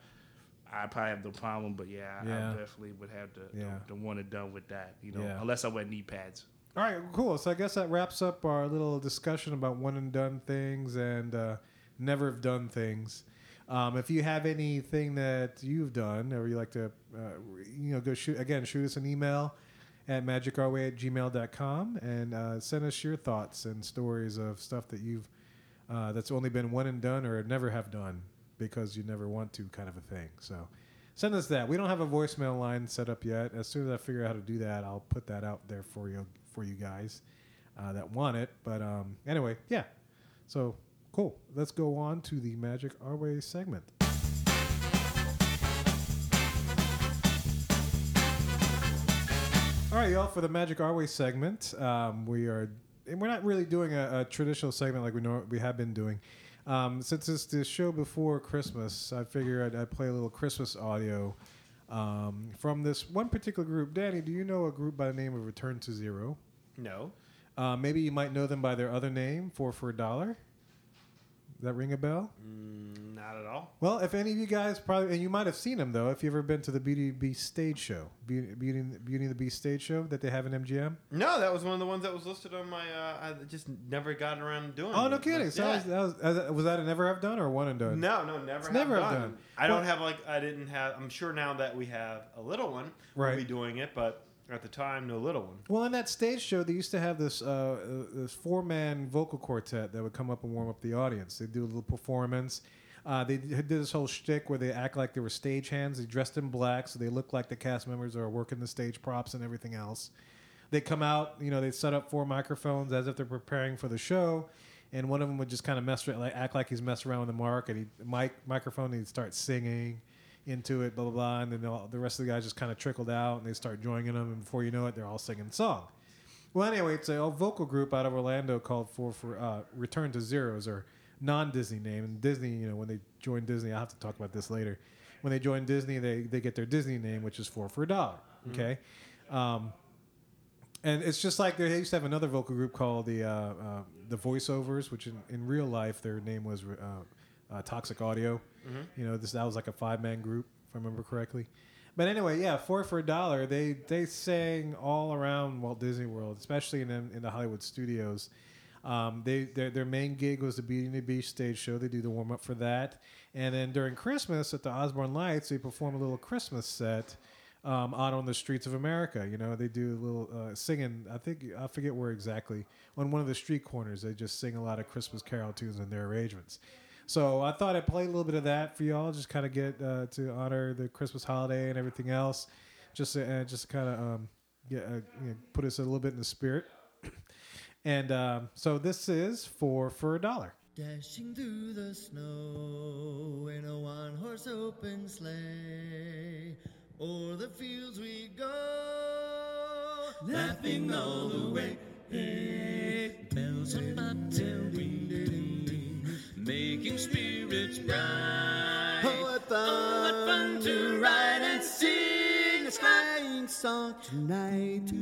I probably have no problem. But yeah, I- Yeah. I definitely would have to Yeah. the, the one and done with that. You know, Yeah. unless I wear knee pads. All right, cool. So I guess that wraps up our little discussion about one and done things and uh, never have done things. Um, if you have anything that you've done or you like to, uh, you know, go shoot again, shoot us an email at magicourway at gmail.com and uh, send us your thoughts and stories of stuff that you've uh, that's only been one and done or never have done because you never want to, kind of a thing. So send us that. We don't have a voicemail line set up yet. As soon as I figure out how to do that, I'll put that out there for you for you guys uh, that want it. But um, anyway, yeah. So cool. Let's go on to the Magic Our Way segment. All right, y'all. For the Magic Our Way segment, um, we are and we're not really doing a, a traditional segment like we know we have been doing. Um, since it's the show before Christmas, I figure I'd, I'd play a little Christmas audio um, from this one particular group. Danny, do you know a group by the name of Return to Zero? No. Uh, maybe you might know them by their other name, Four for a Dollar. Does that ring a bell? Mm, not at all. Well, if any of you guys probably, and you might have seen them though, if you've ever been to the Beauty and the Beast stage show, Beauty, Beauty, and- Beauty and the Beast stage show that they have in MGM. No, that was one of the ones that was listed on my. Uh, I just never got around to doing. Oh, it. no kidding! So yeah. that was, that was, was that a never have done or one and done? No, no, never. Have never have done. done. I don't Well- have like I didn't have. I'm sure now that we have a little one, Right. we'll be doing it. But at the time, no little one. Well, in that stage show, they used to have this uh, uh, this four man vocal quartet that would come up and warm up the audience. They'd do a little performance. Uh, they did this whole shtick where they act like they were stagehands. They dressed in black, so they look like the cast members are working the stage props and everything else. They come out, you know, they set up four microphones as if they're preparing for the show, and one of them would just kind of mess around, like act like he's messing around with the mark, and he mic microphone, and he'd start singing into it, blah blah blah, and then all, the rest of the guys just kind of trickled out, and they start joining them, and before you know it, they're all singing the song. Well, anyway, it's a, vocal group out of Orlando called for for uh, Return to Zeros or non-Disney name. And Disney, you know, when they join Disney, I'll have to talk about this later. When they join Disney, they they get their Disney name, which is four for a dollar. Okay. Um, and it's just like they used to have another vocal group called the uh, uh, the Voiceovers, which in, in real life their name was uh, uh, Toxic Audio. You know, this that was like a five man group, if I remember correctly. But anyway, yeah, four for a dollar. They they sang all around Walt Disney World, especially in the, in the Hollywood studios. Um, they their, their main gig was the Beauty and the Beast stage show. They do the warm up for that, and then during Christmas at the Osborne Lights, they perform a little Christmas set um, out on the streets of America. You know, they do a little uh, singing. I think I forget where exactly on one of the street corners. They just sing a lot of Christmas carol tunes in their arrangements. So I thought I'd play a little bit of that for y'all, just kind of get uh, to honor the Christmas holiday and everything else. Just uh, just kind of um, get uh, you know, put us a little bit in the spirit. and um, so this is four for a dollar. Dashing through the snow in a one horse open sleigh. O'er the fields we go, laughing all the way. Bells on bobtail making spirits bright. Oh, what fun, oh, what fun to ride and sing a sleighing song tonight.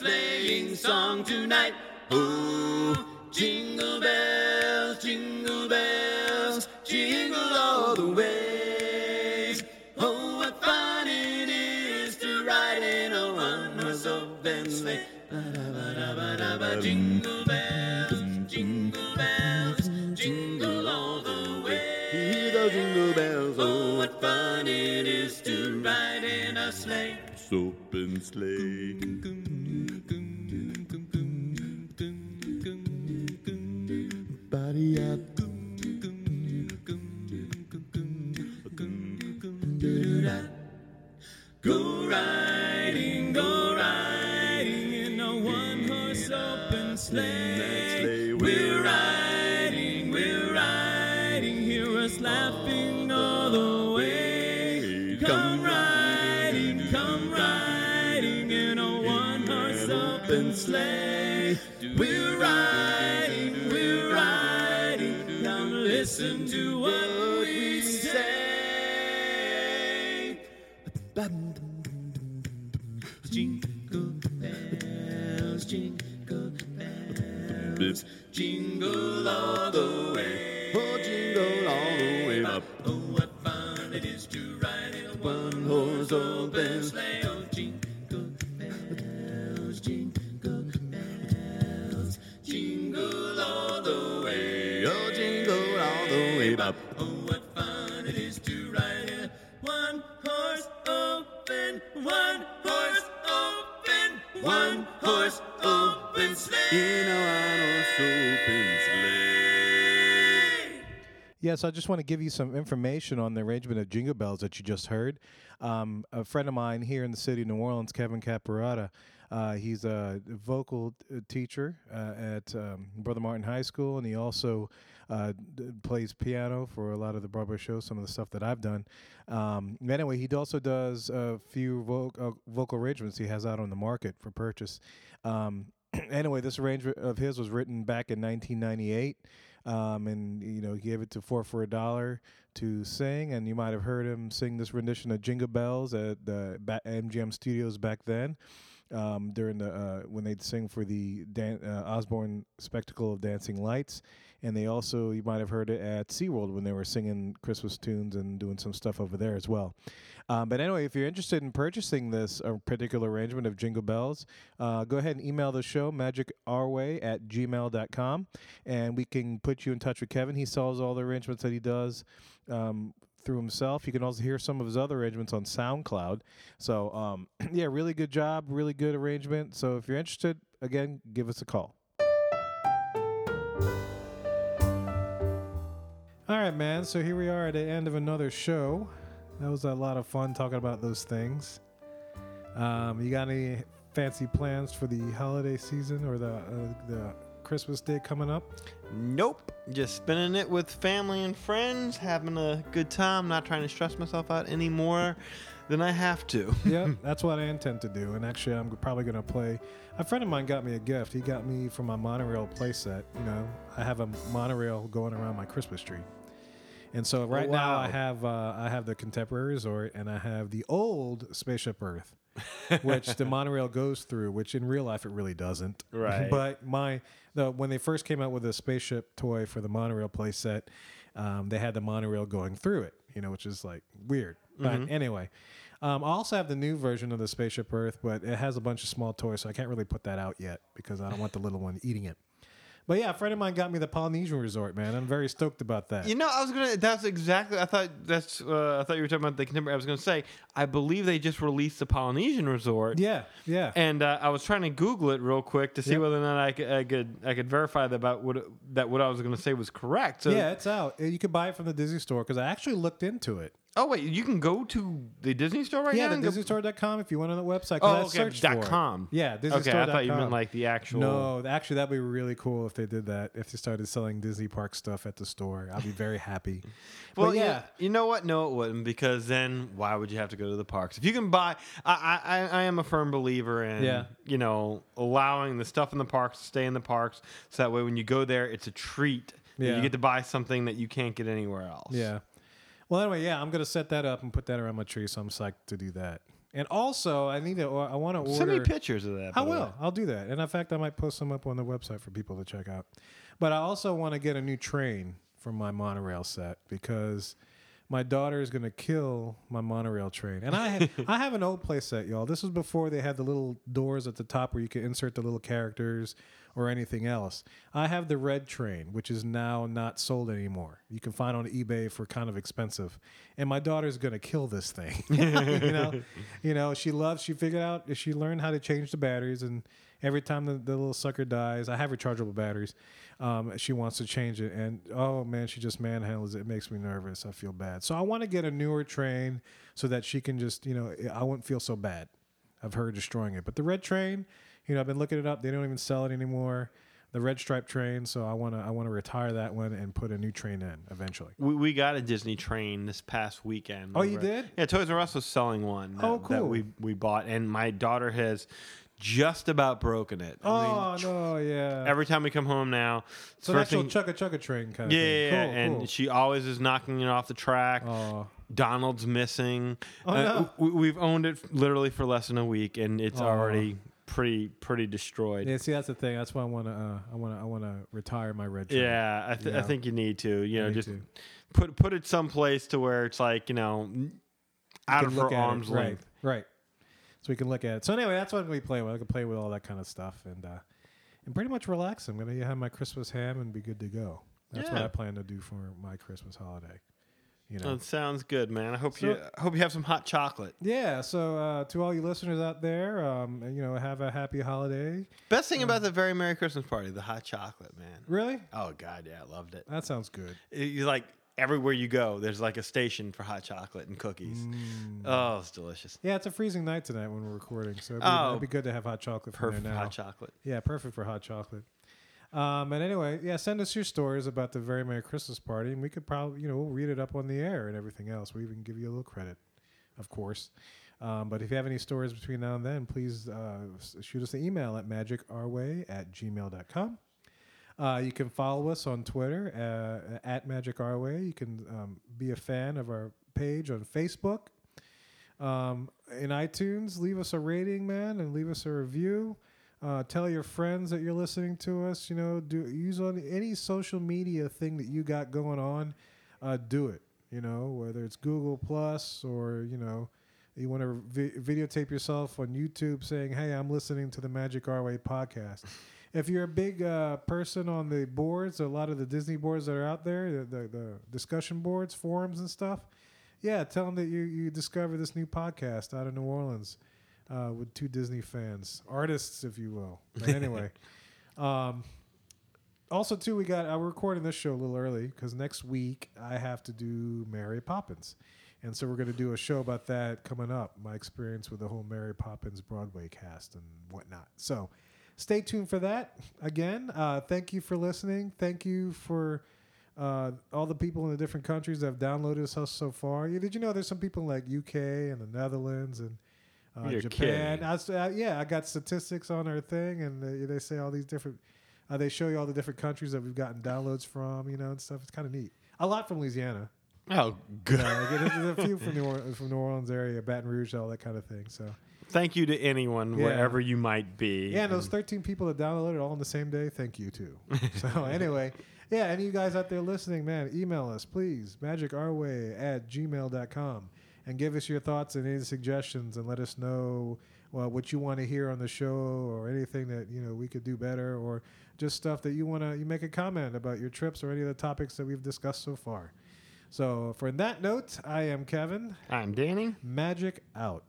Sleighing song tonight. Sleigh. Yes, I just want to give you some information on the arrangement of Jingle Bells that you just heard. Um, a friend of mine here in the city of New Orleans, Kevin Caparata, uh, he's a vocal teacher uh, at um, Brother Martin High School, and he also uh, d- plays piano for a lot of the Broadway shows, some of the stuff that I've done. Um, anyway, he also does a few vo- uh, vocal arrangements he has out on the market for purchase. Um, anyway, this arrangement of his was written back in 1998 um, and you know he gave it to four for a dollar to sing, and you might have heard him sing this rendition of Jingle Bells at the MGM Studios back then. Um, during the uh, when they'd sing for the Dan- uh, Osborne Spectacle of Dancing Lights, and they also you might have heard it at SeaWorld when they were singing Christmas tunes and doing some stuff over there as well. Um, but anyway, if you're interested in purchasing this uh, particular arrangement of Jingle Bells, uh, go ahead and email the show magicourway at gmail.com and we can put you in touch with Kevin. He sells all the arrangements that he does um, through himself. You can also hear some of his other arrangements on SoundCloud. So, um, yeah, really good job, really good arrangement. So, if you're interested, again, give us a call. All right, man. So here we are at the end of another show. That was a lot of fun talking about those things. Um, you got any fancy plans for the holiday season or the uh, the Christmas day coming up? Nope. Just spending it with family and friends, having a good time, not trying to stress myself out any more than I have to. yeah, that's what I intend to do. And actually, I'm probably going to play. A friend of mine got me a gift. He got me for my monorail playset. You know, I have a monorail going around my Christmas tree. And so right now I have uh, I have the Contemporary Resort and I have the old Spaceship Earth, which the monorail goes through. Which in real life it really doesn't. Right. but my the when they first came out with the spaceship toy for the monorail playset, um, they had the monorail going through it. you know, which is like weird. Mm-hmm. But anyway, um, I also have the new version of the Spaceship Earth, but it has a bunch of small toys, so I can't really put that out yet because I don't want the little one eating it. But yeah, a friend of mine got me the Polynesian Resort, man. I'm very stoked about that. You know, I was gonna. That's exactly. I thought that's. Uh, I thought you were talking about the contemporary. I was gonna say. I believe they just released the Polynesian Resort. yeah, yeah. And uh, I was trying to Google it real quick to see Yep. whether or not I could, I could I could verify that about what that what I was going to say was correct. So, yeah, it's out. You could buy it from the Disney store because I actually looked into it. Oh wait, you can go to the Disney store right yeah, now. go- DisneyStore.com if you went on the website. Oh, okay. Dot for it. com. Yeah, Okay, I thought you meant like the actual. No, actually, that'd be really cool if they did that. If they started selling Disney Park stuff at the store, I'd be very happy. Well, but yeah. yeah, You know what? No, it wouldn't because then why would you have to go to the parks if you can buy? I I, I am a firm believer in Yeah. you know allowing the stuff in the parks to stay in the parks so that way when you go there it's a treat. Yeah. You get to buy something that you can't get anywhere else. yeah. Well, anyway, yeah, I'm gonna set that up and put that around my tree, so I'm psyched to do that. And also, I need to. or I want to order. Send me pictures of that. I the way. will. I'll do that. And in fact, I might post some up on the website for people to check out. But I also want to get a new train for my monorail set because my daughter is going to kill my monorail train. And I I have an old playset, y'all. This was before they had the little doors at the top where you could insert the little characters or anything else. I have the red train, which is now not sold anymore. You can find on eBay for kind of expensive. And my daughter's going to kill this thing. you know, you know, she loves. She figured out. She learned how to change the batteries, and every time the, the little sucker dies, I have rechargeable batteries. Um, she wants to change it, and oh man, she just manhandles it. It makes me nervous. I feel bad. So I want to get a newer train so that she can just, you know, I won't feel so bad of her destroying it. But the red train, you know, I've been looking it up. They don't even sell it anymore. The red stripe train. So I want to, I want to retire that one and put a new train in eventually. We, we got a Disney train this past weekend. Oh, you did? Yeah, Toys R Us was selling one. That, Oh, That cool. we we bought, and my daughter has just about broken it. I mean, Oh no, yeah. Every time we come home now, so an first actual thing- chugga chugga train kind yeah, of thing. yeah, Cool, and cool. she always is knocking it off the track. Oh. Donald's missing. Oh, Uh, no. we, we've owned it literally for less than a week, and it's Oh. already pretty pretty destroyed. Yeah, see, that's the thing. That's why I want to. Uh, I want to. I want to retire my red. Train. Yeah, I, th- I think you need to. You know, just too. put put it someplace to where it's like you know out can of her arm's right, length. Right. So we can look at it. So anyway, that's what we play with. I can play with all that kind of stuff and uh, and pretty much relax. I'm gonna have my Christmas ham and be good to go. That's what I plan to do for my Christmas holiday. You know. That sounds good, man. I hope So- you I hope you have some hot chocolate. yeah. So uh, to all you listeners out there, um, you know, have a happy holiday. Best thing about the very Merry Christmas party, the hot chocolate, man. Really? Oh God, yeah, I loved it. That sounds good. You like everywhere you go, there's like a station for hot chocolate and cookies. Mm. Oh, it's delicious. Yeah, it's a freezing night tonight when we're recording, so it'd be, Oh. it'd be good to have hot chocolate Perfect now. hot chocolate. Yeah, perfect for hot chocolate. Um, and anyway, yeah, send us your stories about the very Merry Christmas party, and we could probably, you know, we'll read it up on the air and everything else. We even give you a little credit, of course. Um, but if you have any stories between now and then, please uh, shoot us an email at magicourway at gmail.com. Uh, you can follow us on Twitter uh, at Magic Our Way. You can um, be a fan of our page on Facebook. Um, in iTunes, leave us a rating, man, and leave us a review. Uh, tell your friends that you're listening to us. You know, do use on any social media thing that you got going on. Uh, do it. You know, whether it's Google Plus or you know, you want to vi- videotape yourself on YouTube saying, "Hey, I'm listening to the Magic Our Way podcast." If you're a big uh, person on the boards, a lot of the Disney boards that are out there, the, the, the discussion boards, forums, and stuff, yeah, tell them that you you discovered this new podcast out of New Orleans uh, with two Disney fans, artists, if you will. But anyway, um, also too, we got. We're recording this show a little early because next week I have to do Mary Poppins, and so we're going to do a show about that coming up. My experience with the whole Mary Poppins Broadway cast and whatnot. So. Stay tuned for that. Again, uh, thank you for listening. Thank you for uh, all the people in the different countries that have downloaded us so far. Yeah, did you know there's some people in like UK and the Netherlands and uh, Japan? I uh, yeah, I got statistics on our thing, and they, they say all these different. Uh, they show you all the different countries that we've gotten downloads from, you know, and stuff. It's kind of neat. A lot from Louisiana. Oh, good. Uh, there's a few from New Orleans, from New Orleans area, Baton Rouge, all that kind of thing. So Thank you to anyone Yeah. wherever you might be. yeah, and those 13 people that downloaded it all on the same day, thank you too. so anyway, yeah, any of you guys out there listening, man, email us, please. Magicourway at gmail.com. And give us your thoughts and any suggestions and let us know well, what you want to hear on the show or anything that, you know, we could do better or just stuff that you want to, you make a comment about your trips or any of the topics that we've discussed so far. So for that note, I am Kevin. I'm Danny. Magic out.